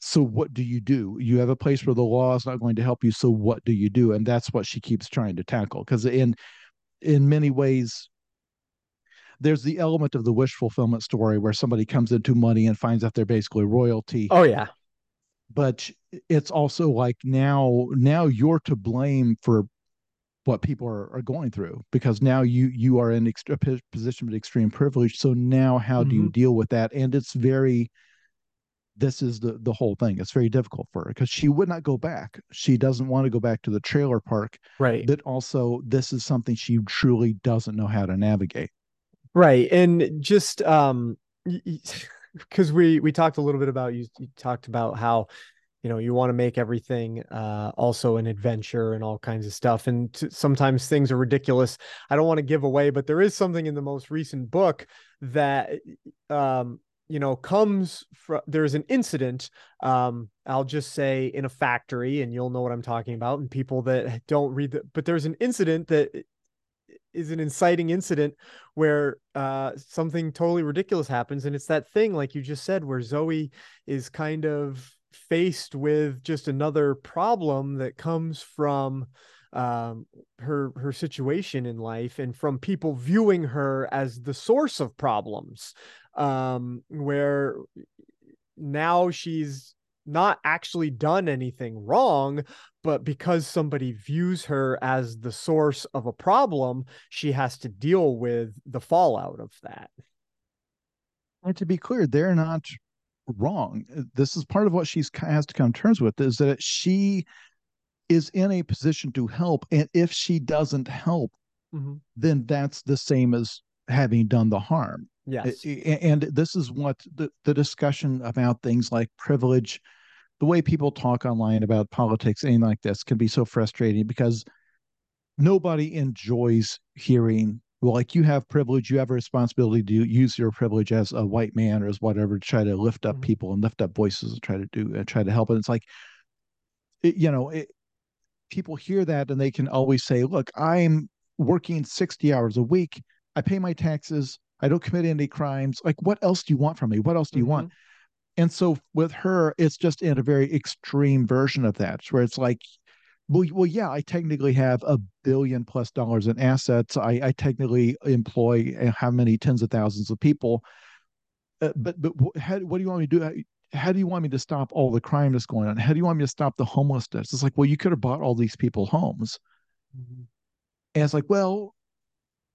so what do you do? You have a place where the law is not going to help you so what do you do? And that's what she keeps trying to tackle. Because in in many ways there's the element of the wish fulfillment story where somebody comes into money and finds out they're basically royalty. Oh yeah but it's also like now now you're to blame for what people are, are going through because now you you are in a position of extreme privilege. So now how mm-hmm. do you mm-hmm. deal with that? And it's very this is the the whole thing. It's very difficult for her because she would not go back. She doesn't want to go back to the trailer park right. but also this is something she truly doesn't know how to navigate. Right. And just um because we we talked a little bit about you, you talked about how you know you want to make everything uh, also an adventure and all kinds of stuff. And t- sometimes things are ridiculous. I don't want to give away but there is something in the most recent book that um, you know comes from there's an incident um, i'll just say in a factory and you'll know what i'm talking about and people that don't read the but there's an incident that is an inciting incident where uh, something totally ridiculous happens and it's that thing like you just said where zoey is kind of faced with just another problem that comes from um, her her situation in life and from people viewing her as the source of problems. Um, where now she's not actually done anything wrong but because somebody views her as the source of a problem she has to deal with the fallout of that and to be clear they're not wrong. This is part of what she's has to come to terms with is that she is in a position to help, and if she doesn't help, mm-hmm. then that's the same as having done the harm. Yes, and this is what the, the discussion about things like privilege, the way people talk online about politics, anything like this, can be so frustrating because nobody enjoys hearing well, like you have privilege, you have a responsibility to use your privilege as a white man or as whatever to try to lift up mm-hmm. people and lift up voices and try to do and try to help. And it's like, it, you know, it, people hear that and they can always say, look, I'm working 60 hours a week. I pay my taxes. I don't commit any crimes. Like, what else do you want from me? What else do you mm-hmm. want? And so with her, it's just in a very extreme version of that, where it's like, well, well, yeah, I technically have a billion plus dollars in assets. I, I technically employ uh, how many tens of thousands of people. Uh, but but how, what do you want me to do? How, how do you want me to stop all the crime that's going on? How do you want me to stop the homelessness? It's like, well, you could have bought all these people homes. Mm-hmm. And it's like, well,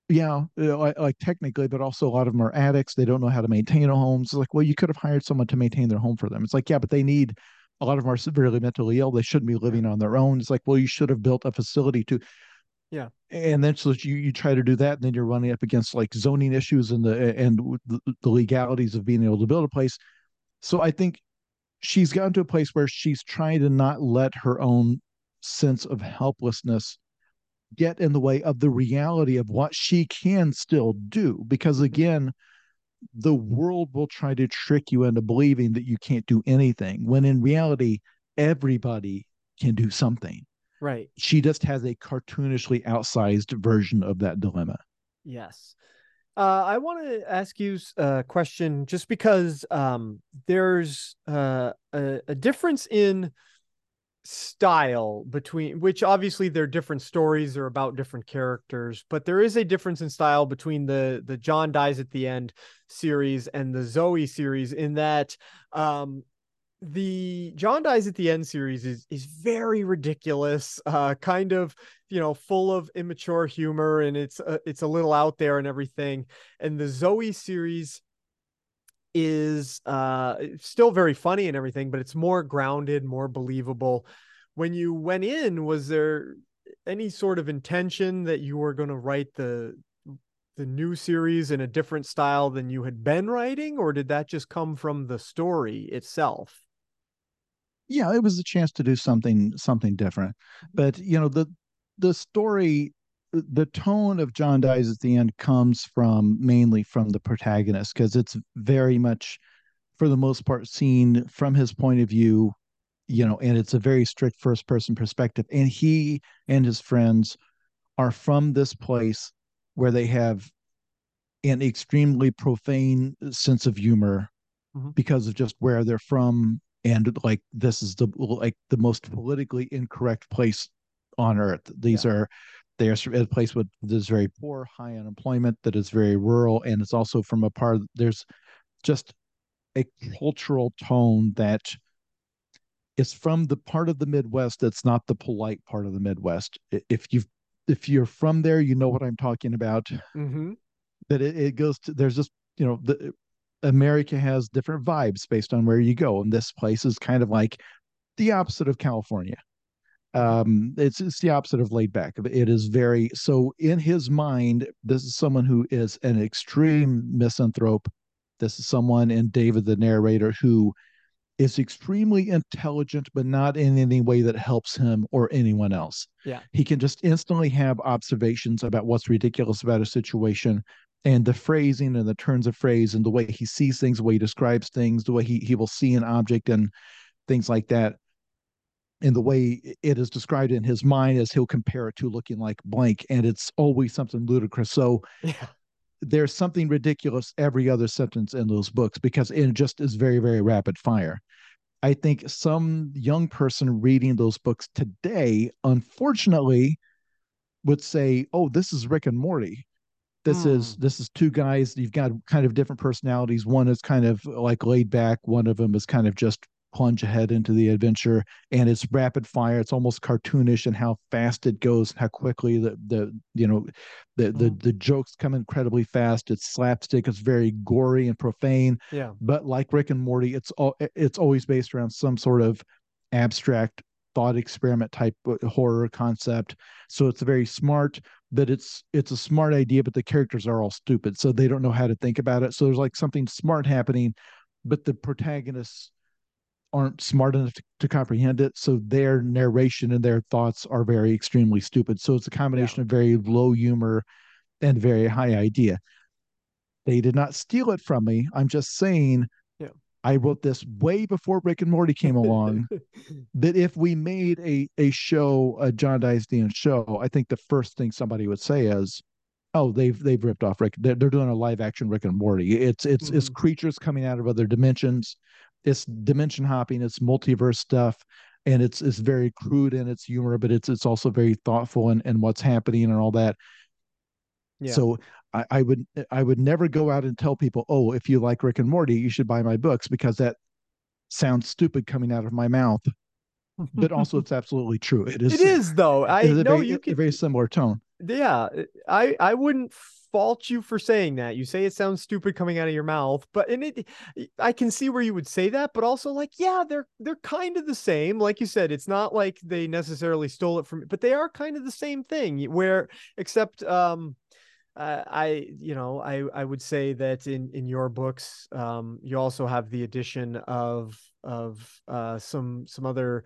yeah, uh, like, like, technically, but also a lot of them are addicts. They don't know how to maintain a home. It's like, well, you could have hired someone to maintain their home for them. It's like, yeah, but they need a lot of them are severely mentally ill. They shouldn't be living on their own. It's like, well, you should have built a facility to. Yeah. And then so you you try to do that, and then you're running up against like zoning issues and the and the, the legalities of being able to build a place. So I think she's gotten to a place where she's trying to not let her own sense of helplessness get in the way of the reality of what she can still do. Because again, the world will try to trick you into believing that you can't do anything when in reality everybody can do something. Right. She just has a cartoonishly outsized version of that dilemma. Yes. Uh, I want to ask you a question just because um, there's uh, a, a difference in style between which obviously they're different stories or about different characters but there is a difference in style between the the john dies at the end series and the zoey series in that um the john dies at the end series is is very ridiculous uh kind of you know full of immature humor and it's uh, it's a little out there and everything. And the zoey series is uh still very funny and everything but it's more grounded more believable. When you went in was there any sort of intention that you were going to write the the new series in a different style than you had been writing or did that just come from the story itself? Yeah it was a chance to do something something different. But you know the the story the tone of John dies at the end comes from mainly from the protagonist because it's very much for the most part seen from his point of view you know and it's a very strict first person perspective and he and his friends are from this place where they have an extremely profane sense of humor mm-hmm. because of just where they're from and like this is the like the most politically incorrect place on earth these yeah. are they are a place with is very poor high unemployment that is very rural and it's also from a part there's just a cultural tone that is from the part of the midwest that's not the polite part of the midwest if you've if you're from there you know what i'm talking about mm-hmm. that it, it goes to there's just you know the America has different vibes based on where you go, and this place is kind of like the opposite of California. Um, it's it's the opposite of laid back. It is very so in his mind. This is someone who is an extreme misanthrope. This is someone in David, the narrator, who is extremely intelligent, but not in any way that helps him or anyone else. Yeah. He can just instantly have observations about what's ridiculous about a situation, and the phrasing and the turns of phrase and the way he sees things, the way he describes things, the way he, he will see an object and things like that. And the way it is described in his mind as he'll compare it to looking like blank, and it's always something ludicrous. So yeah. there's something ridiculous every other sentence in those books because it just is very, very rapid fire. I think some young person reading those books today, unfortunately, would say, "Oh, this is Rick and Morty," this mm. is this is two guys you've got kind of different personalities one is kind of like laid back one of them is kind of just plunge ahead into the adventure and it's rapid fire. It's almost cartoonish and how fast it goes how quickly the the you know the mm. the, the jokes come incredibly fast. It's slapstick. It's very gory and profane. Yeah. But like rick and morty it's all it's always based around some sort of abstract thought experiment type horror concept. So it's very smart that it's it's a smart idea but the characters are all stupid so they don't know how to think about it. So there's like something smart happening but the protagonists aren't smart enough to, to comprehend it so their narration and their thoughts are very extremely stupid so it's a combination yeah. of very low humor and very high idea they did not steal it from me i'm just saying I wrote this way before Rick and Morty came along. that if we made a a show, a John Dies show, I think the first thing somebody would say is, "Oh, they've they've ripped off Rick. They're, they're doing a live action Rick and Morty. It's it's mm-hmm. it's creatures coming out of other dimensions. It's dimension hopping. It's multiverse stuff." And it's it's very crude in its humor, but it's it's also very thoughtful and and what's happening and all that. Yeah. So I, I would I would never go out and tell people, oh, if you like Rick and Morty, you should buy my books because that sounds stupid coming out of my mouth. but also it's absolutely true. It is It is though. I know you can a very similar tone. Yeah. I I wouldn't fault you for saying that. You say it sounds stupid coming out of your mouth, but and it I can see where you would say that, but also like, yeah, they're they're kind of the same. Like you said, it's not like they necessarily stole it from but they are kind of the same thing where except um uh, I, you know, I, I would say that in, in your books, um, you also have the addition of, of, uh, some, some other,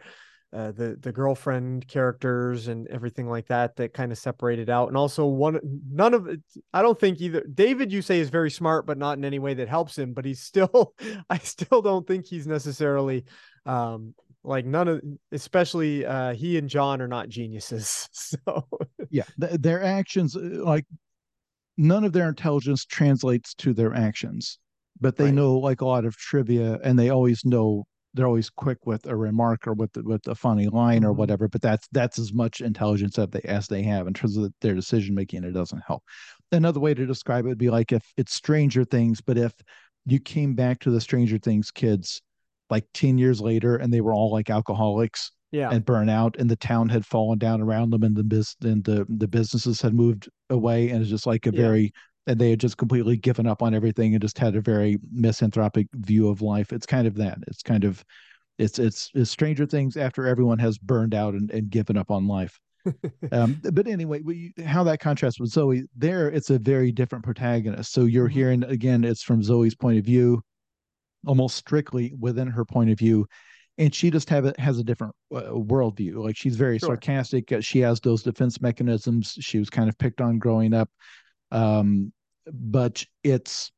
uh, the, the girlfriend characters and everything like that, that kind of separated out. And also one, none of it, I don't think either David, you say is very smart, but not in any way that helps him, but he's still, I still don't think he's necessarily, um, like none of especially uh he and john are not geniuses so yeah th- their actions uh, like none of their intelligence translates to their actions, but they right. know like a lot of trivia and they always know they're always quick with a remark or with with a funny line mm-hmm. or whatever. But that's that's as much intelligence that they as they have in terms of their decision making. It doesn't help. Another way to describe it would be like if it's Stranger Things, but if you came back to the Stranger Things kids like 10 years later and they were all like alcoholics yeah. and burn out and the town had fallen down around them and the biz and the the businesses had moved away and it's just like a yeah. very and they had just completely given up on everything and just had a very misanthropic view of life it's kind of that it's kind of it's it's, it's stranger things after everyone has burned out and, and given up on life um, but anyway we, how that contrasts with zoey there it's a very different protagonist so you're mm-hmm. hearing again it's from zoey's point of view almost strictly within her point of view and she just have a, has a different uh, worldview. Like she's very sure. sarcastic. Uh, she has those defense mechanisms. She was kind of picked on growing up, um, but it's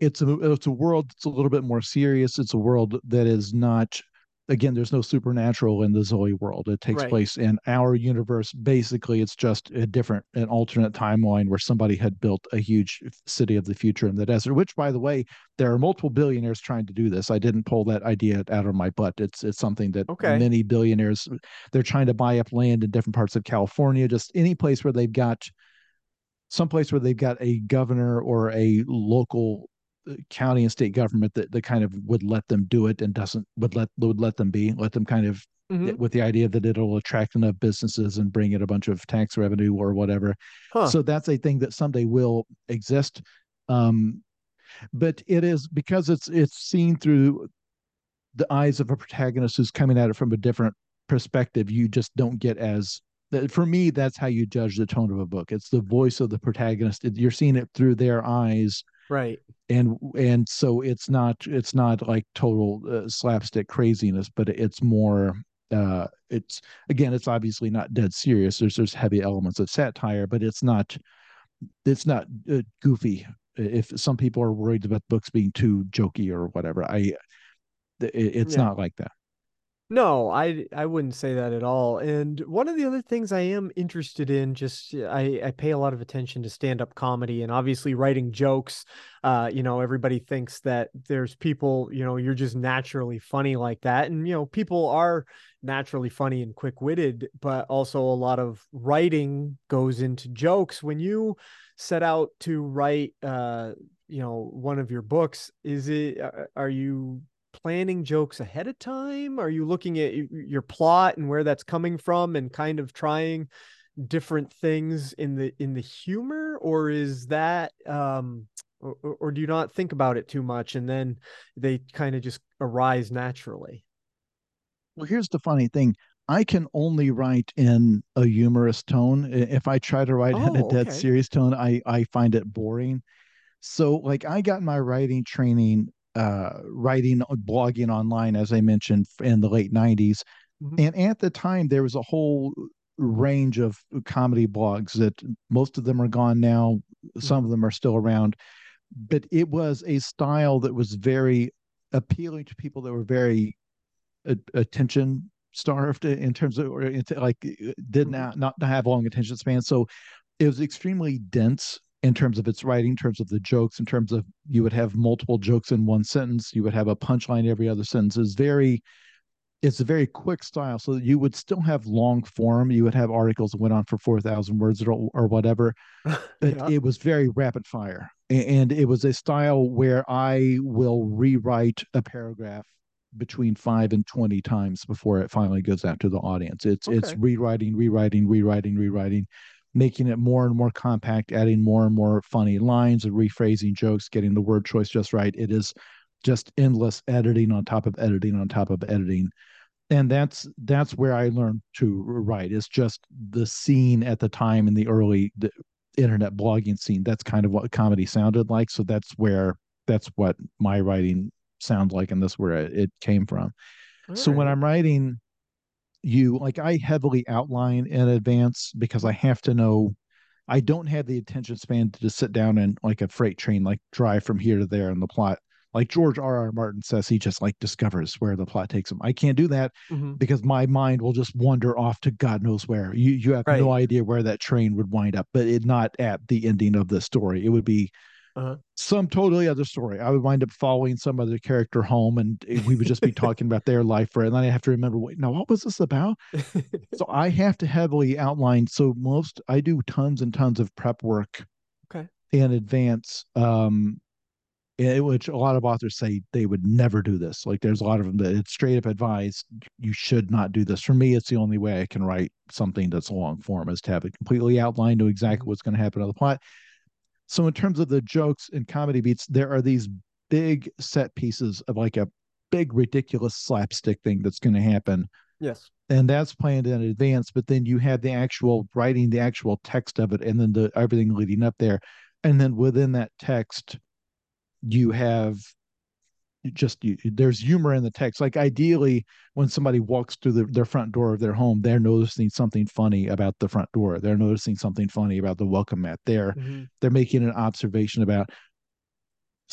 it's a it's a world that's a little bit more serious. It's a world that is not again, there's no supernatural in the Zoey world. It takes right. place in our universe. Basically, it's just a different, an alternate timeline where somebody had built a huge city of the future in the desert. Which, by the way, there are multiple billionaires trying to do this. I didn't pull that idea out of my butt. It's it's something that okay. many billionaires they're trying to buy up land in different parts of California, just any place where they've got someplace where they've got a governor or a local county and state government that, that kind of would let them do it and doesn't would let would let them be let them kind of mm-hmm. with the idea that it'll attract enough businesses and bring in a bunch of tax revenue or whatever huh. so that's a thing that someday will exist um, but it is because it's it's seen through the eyes of a protagonist who's coming at it from a different perspective you just don't get as for me that's how you judge the tone of a book. It's the voice of the protagonist. You're seeing it through their eyes right. and and so it's not it's not like total uh, slapstick craziness but it's more uh it's again it's obviously not dead serious. There's there's heavy elements of satire but it's not it's not uh, goofy. If some people are worried about books being too jokey or whatever i it, it's yeah. not like that no, I I wouldn't say that at all. And one of the other things I am interested in, just I I pay a lot of attention to stand up comedy and obviously writing jokes. Uh, you know, everybody thinks that there's people, you know, you're just naturally funny like that, and you know, people are naturally funny and quick witted, but also a lot of writing goes into jokes. When you set out to write, uh, you know, one of your books, is it uh, are you planning jokes ahead of time? Are you looking at your plot and where that's coming from and kind of trying different things in the in the humor or is that um or, or do you not think about it too much and then they kind of just arise naturally? Well, here's the funny thing. I can only write in a humorous tone. If I try to write oh, in a oh, dead okay. serious tone, I I find it boring. So like I got my writing training uh, writing, uh, blogging online, as I mentioned in the late 90s. Mm-hmm. And at the time, there was a whole range of comedy blogs that most of them are gone now. Some mm-hmm. of them are still around. But it was a style that was very appealing to people that were very uh, attention starved in terms of or like did mm-hmm. not not have long attention span so it was extremely dense in terms of its writing, in terms of the jokes, in terms of you would have multiple jokes in one sentence, you would have a punchline every other sentence. Is very it's a very quick style so you would still have long form you would have articles that went on for 4000 words or, or whatever but yeah. it was very rapid fire and it was a style where i will rewrite a paragraph between 5 and 20 times before it finally goes out to the audience it's okay. it's rewriting rewriting rewriting rewriting making it more and more compact, adding more and more funny lines and rephrasing jokes, getting the word choice just right. It is just endless editing on top of editing on top of editing. And that's that's where I learned to write. It's just the scene at the time in the early the internet blogging scene. That's kind of what comedy sounded like. So that's where that's what my writing sounds like, and that's where it, it came from. All so when I'm writing you like I heavily outline in advance because I have to know I don't have the attention span to just sit down and like a freight train, like drive from here to there in the plot. Like George R. R. Martin says, he just like discovers where the plot takes him. I can't do that mm-hmm. because my mind will just wander off to God knows where. You you have right. no idea where that train would wind up, but it not at the ending of the story. It would be uh-huh. some totally other story. I would wind up following some other character home, and we would just be talking about their life for it. And then I have to remember, wait, now what was this about? so I have to heavily outline. So most I do tons and tons of prep work, okay, in advance. Um, in which a lot of authors say they would never do this. Like there's a lot of them that it's straight up advised you should not do this. For me, it's the only way I can write something that's long form is to have it completely outlined, know exactly mm-hmm. what's going to happen on the plot so in terms of the jokes and comedy beats, there are these big set pieces of like a big ridiculous slapstick thing that's going to happen. Yes. And that's planned in advance, but then you have the actual writing, the actual text of it, and then the everything leading up there. And then within that text, you have just you, there's humor in the text. Like ideally, when somebody walks through the, their front door of their home, they're noticing something funny about the front door. They're noticing something funny about the welcome mat. They're mm-hmm. they're making an observation about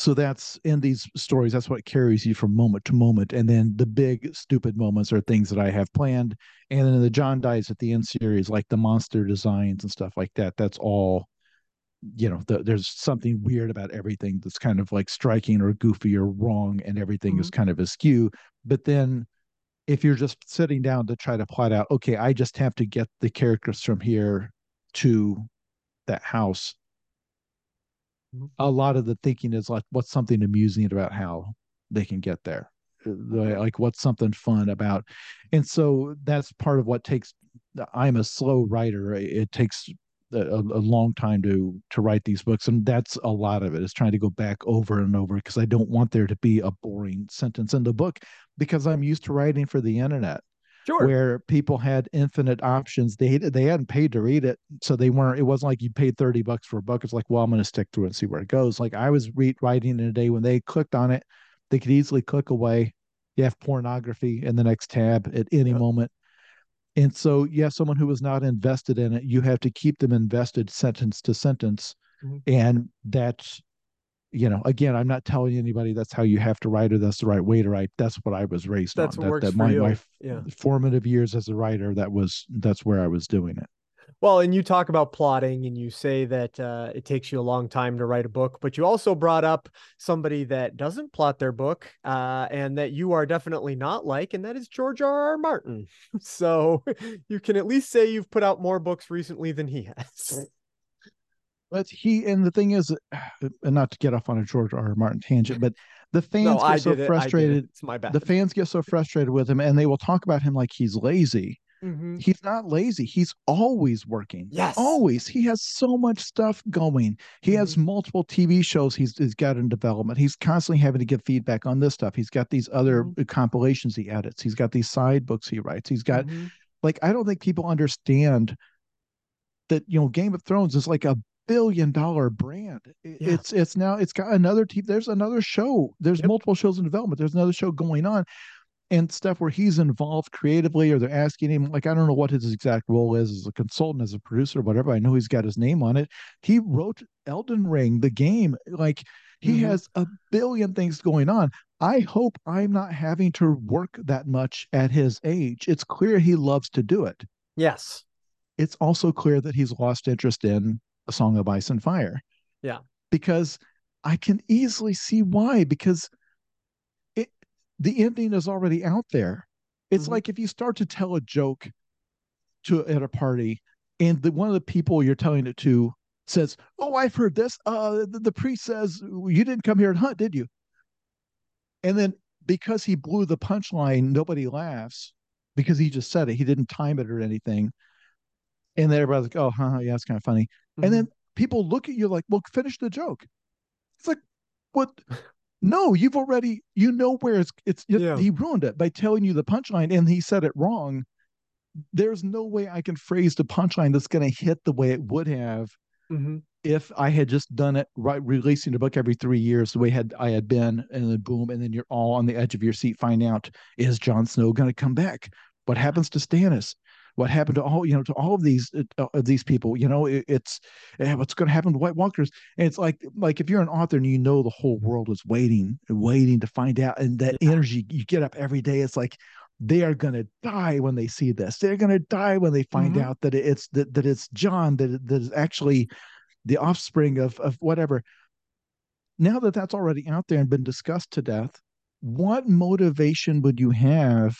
so that's in these stories that's what carries you from moment to moment and then the big stupid moments are things that i have planned and then the john dies at the end series like the monster designs and stuff like that that's all you know the, there's something weird about everything that's kind of like striking or goofy or wrong and everything mm-hmm. is kind of askew. But then if you're just sitting down to try to plot out okay i just have to get the characters from here to that house a lot of the thinking is like what's something amusing about how they can get there? Like what's something fun about? And so that's part of what takes i'm a slow writer. It takes a, a, long time to to write these books and that's a lot of it is trying to go back over and over because i don't want there to be a boring sentence in the book because i'm used to writing for the internet Sure. Where people had infinite options. They they hadn't paid to read it, so they weren't. It wasn't like you paid thirty bucks for a book. It's like, well, I'm going to stick through it and see where it goes. Like I was re- writing in a day when they clicked on it, they could easily click away. You have pornography in the next tab at any moment. And so, yeah, someone who was not invested in it, you have to keep them invested sentence to sentence. Mm-hmm. And that's you know, again, I'm not telling anybody that's how you have to write or that's the right way to write. That's what I was raised that's on. What that, works that for my, you. my yeah. formative years as a writer, that was that's where I was doing it. Well, and you talk about plotting and you say that uh, it takes you a long time to write a book, but you also brought up somebody that doesn't plot their book uh, and that you are definitely not like, and that is George R. R. Martin. so you can at least say you've put out more books recently than he has. But he and the thing is, and not to get off on a George R. R. Martin tangent, but the fans no, get so frustrated. It. It's my bad. The fans get so frustrated with him, and they will talk about him like he's lazy. Mm-hmm. He's not lazy. He's always working. Yes, always. He has so much stuff going. He mm-hmm. has multiple TV shows he's, he's got in development. He's constantly having to give feedback on this stuff. He's got these other mm-hmm. compilations he edits. He's got these side books he writes. He's got mm-hmm. like I don't think people understand that you know Game of Thrones is like a billion dollar brand. Yeah. It's it's now it's got another team. There's another show. There's yep. multiple shows in development. There's another show going on, and stuff where he's involved creatively, or they're asking him like I don't know what his exact role is as a consultant, as a producer, whatever. I know he's got his name on it. He wrote Elden Ring, the game. Like he mm-hmm. has a billion things going on. I hope I'm not having to work that much at his age. It's clear he loves to do it. Yes. It's also clear that he's lost interest in a Song of Ice and Fire. Yeah. Because I can easily see why, because the ending is already out there. It's mm-hmm. like if you start to tell a joke to at a party and the one of the people you're telling it to says, Oh, I've heard this. Uh the, the priest says you didn't come here and hunt, did you? And then because he blew the punchline, nobody laughs because he just said it. He didn't time it or anything. And then everybody's like, oh, huh, yeah, it's kind of funny. Mm-hmm. And then people look at you like, well, finish the joke. It's like, what? no, you've already, you know where it's, it's, yeah. he ruined it by telling you the punchline and he said it wrong. There's no way I can phrase the punchline that's going to hit the way it would have mm-hmm. if I had just done it right, releasing the book every three years, the way had I had been, and then boom, and then you're all on the edge of your seat, find out is Jon Snow going to come back? What happens to Stannis? What happened to all you know to all of these uh, of these people you know it, it's uh, what's going to happen to white walkers? And it's like like if you're an author and you know the whole world is waiting waiting to find out and that yeah. energy you get up every day it's like they are going to die when they see this. They're going to die when they find mm-hmm. out that it's that, that it's john that, that is actually the offspring of of whatever. Now that that's already out there and been discussed to death what motivation would you have?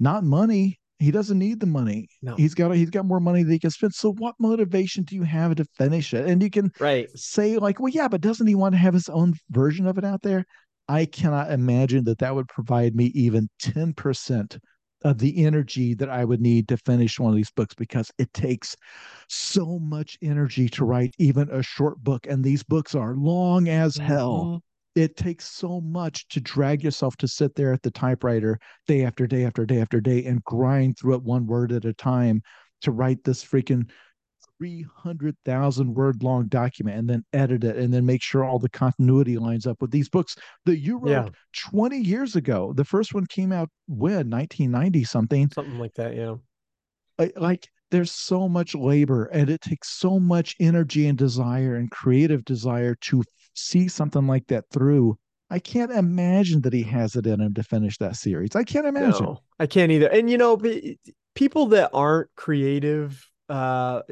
Not money he doesn't need the money. No. He's got he's got more money than he can spend. So what motivation do you have to finish it? And you can right. say like, well, yeah, but doesn't he want to have his own version of it out there? I cannot imagine that that would provide me even 10% of the energy that I would need to finish one of these books because it takes so much energy to write even a short book. And these books are long as hell. Mm-hmm. It takes so much to drag yourself to sit there at the typewriter day after day after day after day and grind through it one word at a time to write this freaking 300,000 word long document and then edit it and then make sure all the continuity lines up with these books that you wrote yeah. 20 years ago. The first one came out when 1990 something. Something like that, yeah. Like there's so much labor and it takes so much energy and desire and creative desire to see something like that through, I can't imagine that he has it in him to finish that series. I can't imagine. No, I can't either. And you know, people that aren't creative, uh,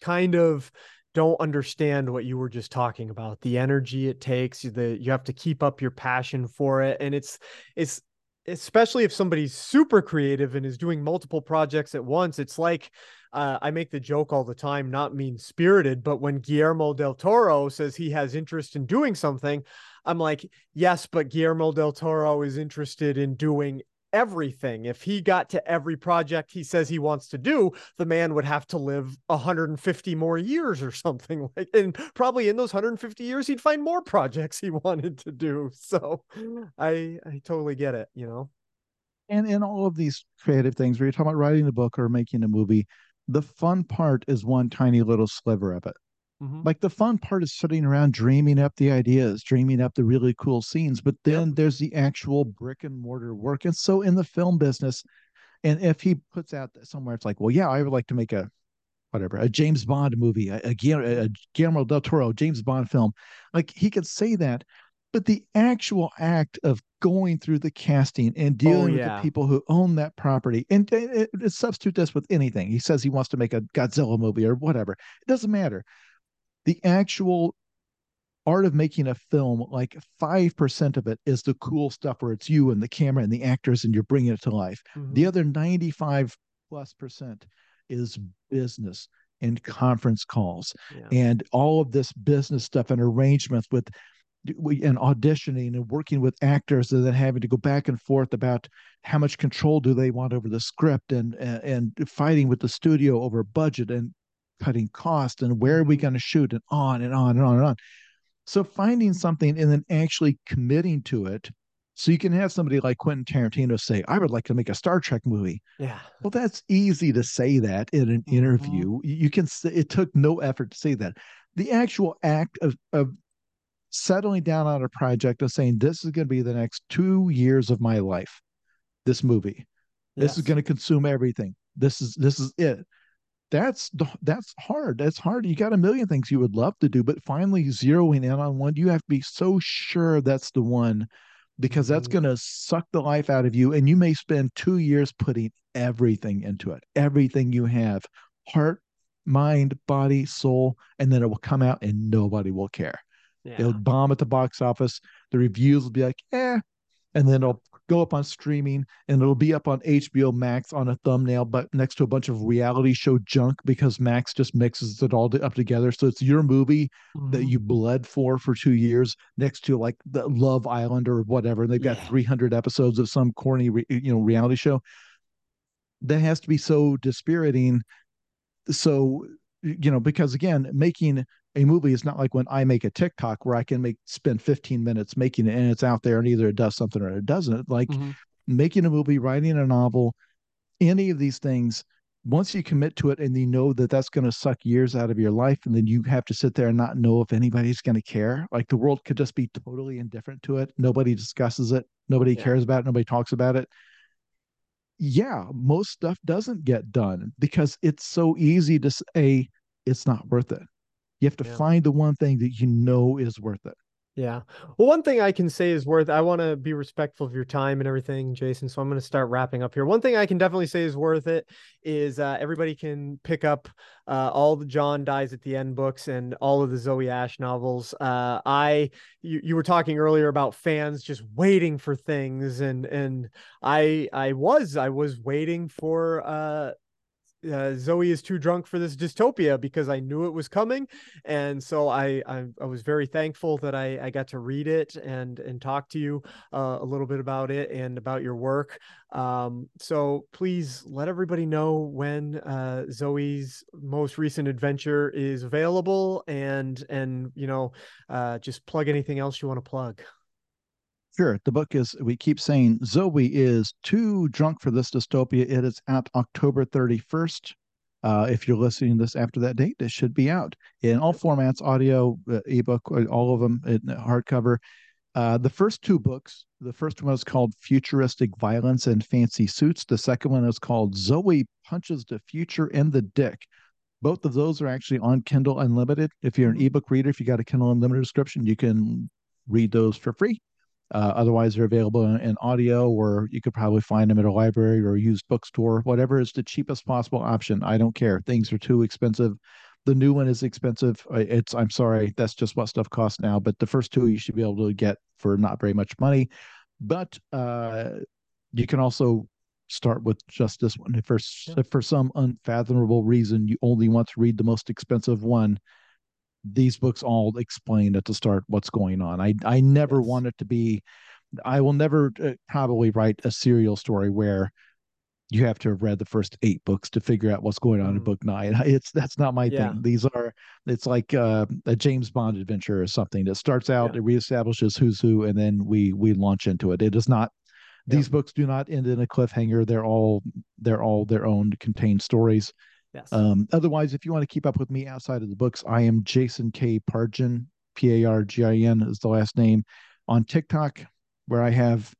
kind of don't understand what you were just talking about the energy it takes the you have to keep up your passion for it and it's it's especially if somebody's super creative and is doing multiple projects at once it's like uh, I make the joke all the time, not mean spirited, but when Guillermo del Toro says he has interest in doing something, I'm like, yes, but Guillermo del Toro is interested in doing everything. If he got to every project he says he wants to do, the man would have to live 150 more years or something like and probably in those 150 years he'd find more projects he wanted to do. So I I totally get it, you know. And in all of these creative things, where you're talking about writing a book or making a movie, the fun part is one tiny little sliver of it. Mm-hmm. Like the fun part is sitting around dreaming up the ideas, dreaming up the really cool scenes, but then yep. there's the actual brick and mortar work. And so in the film business, and if he puts out somewhere, it's like, well, yeah, I would like to make a whatever, a James Bond movie, a, a, a Guillermo del Toro James Bond film. Like he could say that, but the actual act of going through the casting and oh, dealing oh, yeah. with the people who own that property and it, it, substitute this with anything he says he wants to make a godzilla movie or whatever it doesn't matter the actual art of making a film like 5% of it is the cool stuff where it's you and the camera and the actors and you're bringing it to life mm-hmm. the other 95 plus percent is business and conference calls yeah. and all of this business stuff and arrangements with and auditioning and working with actors and then having to go back and forth about how much control do they want over the script and and, and fighting with the studio over budget and cutting cost and where are we mm-hmm. going to shoot and on and on and on and on so finding something and then actually committing to it so you can have somebody like Quentin Tarantino say, "I would like to make a Star Trek movie." Yeah. Well, that's easy to say that in an mm-hmm. interview. You can. say It took no effort to say that. The actual act of of settling down on a project and saying, this is going to be the next two years of my life. This movie, this yes. is going to consume everything. This is this is it. That's that's hard. That's hard. You got a million things you would love to do, but finally zeroing in on one, you have to be so sure that's the one because that's mm-hmm. going to suck the life out of you. And you may spend two years putting everything into it, everything you have heart, mind, body, soul, and then it will come out and nobody will care. Yeah. It'll bomb at the box office. The reviews will be like, eh. And then it'll go up on streaming and it'll be up on HBO Max on a thumbnail, but next to a bunch of reality show junk because Max just mixes it all up together. So it's your movie mm-hmm. that you bled for for two years next to like the Love Island or whatever. And they've got yeah. 300 episodes of some corny, you know, reality show. That has to be so dispiriting. So, you know, because again, making a movie is not like when I make a TikTok where I can make spend 15 minutes making it and it's out there and either it does something or it doesn't. Like mm-hmm. making a movie, writing a novel, any of these things, once you commit to it and you know that that's going to suck years out of your life, and then you have to sit there and not know if anybody's going to care. Like the world could just be totally indifferent to it. Nobody discusses it. Nobody yeah. cares about it. Nobody talks about it. Yeah, most stuff doesn't get done because it's so easy to say it's not worth it. You have to yeah. find the one thing that you know is worth it. Yeah. Well, one thing I can say is worth, I want to be respectful of your time and everything, Jason. So I'm going to start wrapping up here. One thing I can definitely say is worth it is uh, everybody can pick up uh, all the John Dies at the End books and all of the Zoey Ashe novels. Uh, I, you, you were talking earlier about fans just waiting for things. And, and I, I was, I was waiting for, uh, Zoey is too drunk for this dystopia because I knew it was coming, and so I I, I was very thankful that I, I got to read it and and talk to you uh, a little bit about it and about your work. Um, so please let everybody know when uh, Zoey's most recent adventure is available, and and you know uh, just plug anything else you want to plug. Sure. The book is, we keep saying Zoey is too drunk for this dystopia. It is out October 31st. Uh, if you're listening to this after that date, it should be out in all formats audio, uh, ebook, uh, all of them, in hardcover. Uh, the first two books, the first one is called Futuristic Violence and Fancy Suits. The second one is called Zoey Punches the Future in the Dick. both of those are actually on Kindle Unlimited. If you're an mm-hmm. ebook reader, if you got a Kindle Unlimited subscription, you can read those for free. Uh, otherwise, they're available in, in, audio, or you could probably find them at a library or a used bookstore. Whatever is the cheapest possible option. I don't care. Things are too expensive. The new one is expensive. It's I'm sorry, that's just what stuff costs now. But the first two you should be able to get for not very much money. But uh, you can also start with just this one. If for yeah. if for some unfathomable reason you only want to read the most expensive one, these books all explain at the start what's going on. I I never yes. want it to be. I will never uh, probably write a serial story where you have to have read the first eight books to figure out what's going on mm. in book nine. It's that's not my yeah. thing. These are it's like uh, a James Bond adventure or something that starts out, yeah. it reestablishes who's who, and then we we launch into it. It is not these books do not end in a cliffhanger. They're all they're all their own contained stories. Yes. Um, otherwise, if you want to keep up with me outside of the books, I am Jason K. Pargin. P A R G I N is the last name on TikTok, where I have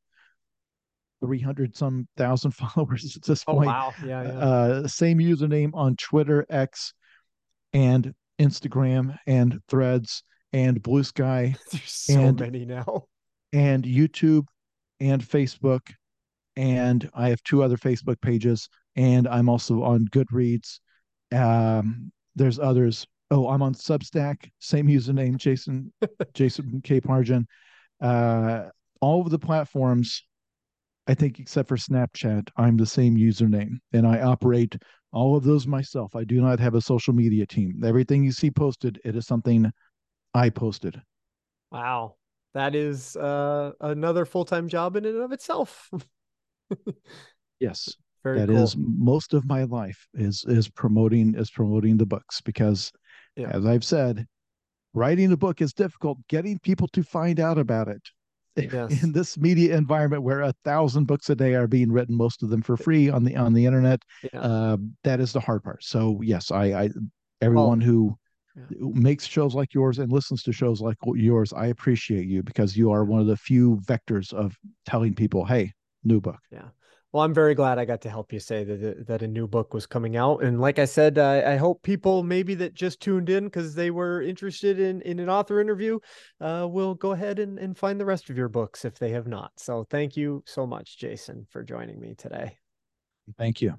300 some thousand followers at this oh, point. wow. Yeah, yeah. Uh, same username on Twitter, X, and Instagram, and Threads, and Blue Sky. There's so and, many now. And YouTube and Facebook, and I have two other Facebook pages, and I'm also on Goodreads. Um, there's others. Oh, I'm on Substack, same username, Jason Jason K Pargin. Uh, all of the platforms, I think, except for Snapchat, I'm the same username, and I operate all of those myself. I do not have a social media team. Everything you see posted, it is something I posted. Wow that is uh, another full-time job in and of itself. yes. Very that cool. is most of my life is is promoting is promoting the books because yeah. as I've said, writing a book is difficult. Getting people to find out about it yes. in this media environment where a thousand books a day are being written, most of them for free on the on the internet, yeah. uh, that is the hard part. So yes, I, I everyone well, who yeah. makes shows like yours and listens to shows like yours, I appreciate you because you are one of the few vectors of telling people, "Hey, new book." Yeah. Well, I'm very glad I got to help you say that that a new book was coming out, and like I said, uh, I hope people maybe that just tuned in because they were interested in in an author interview, uh, will go ahead and and find the rest of your books if they have not. So, thank you so much, Jason, for joining me today. Thank you.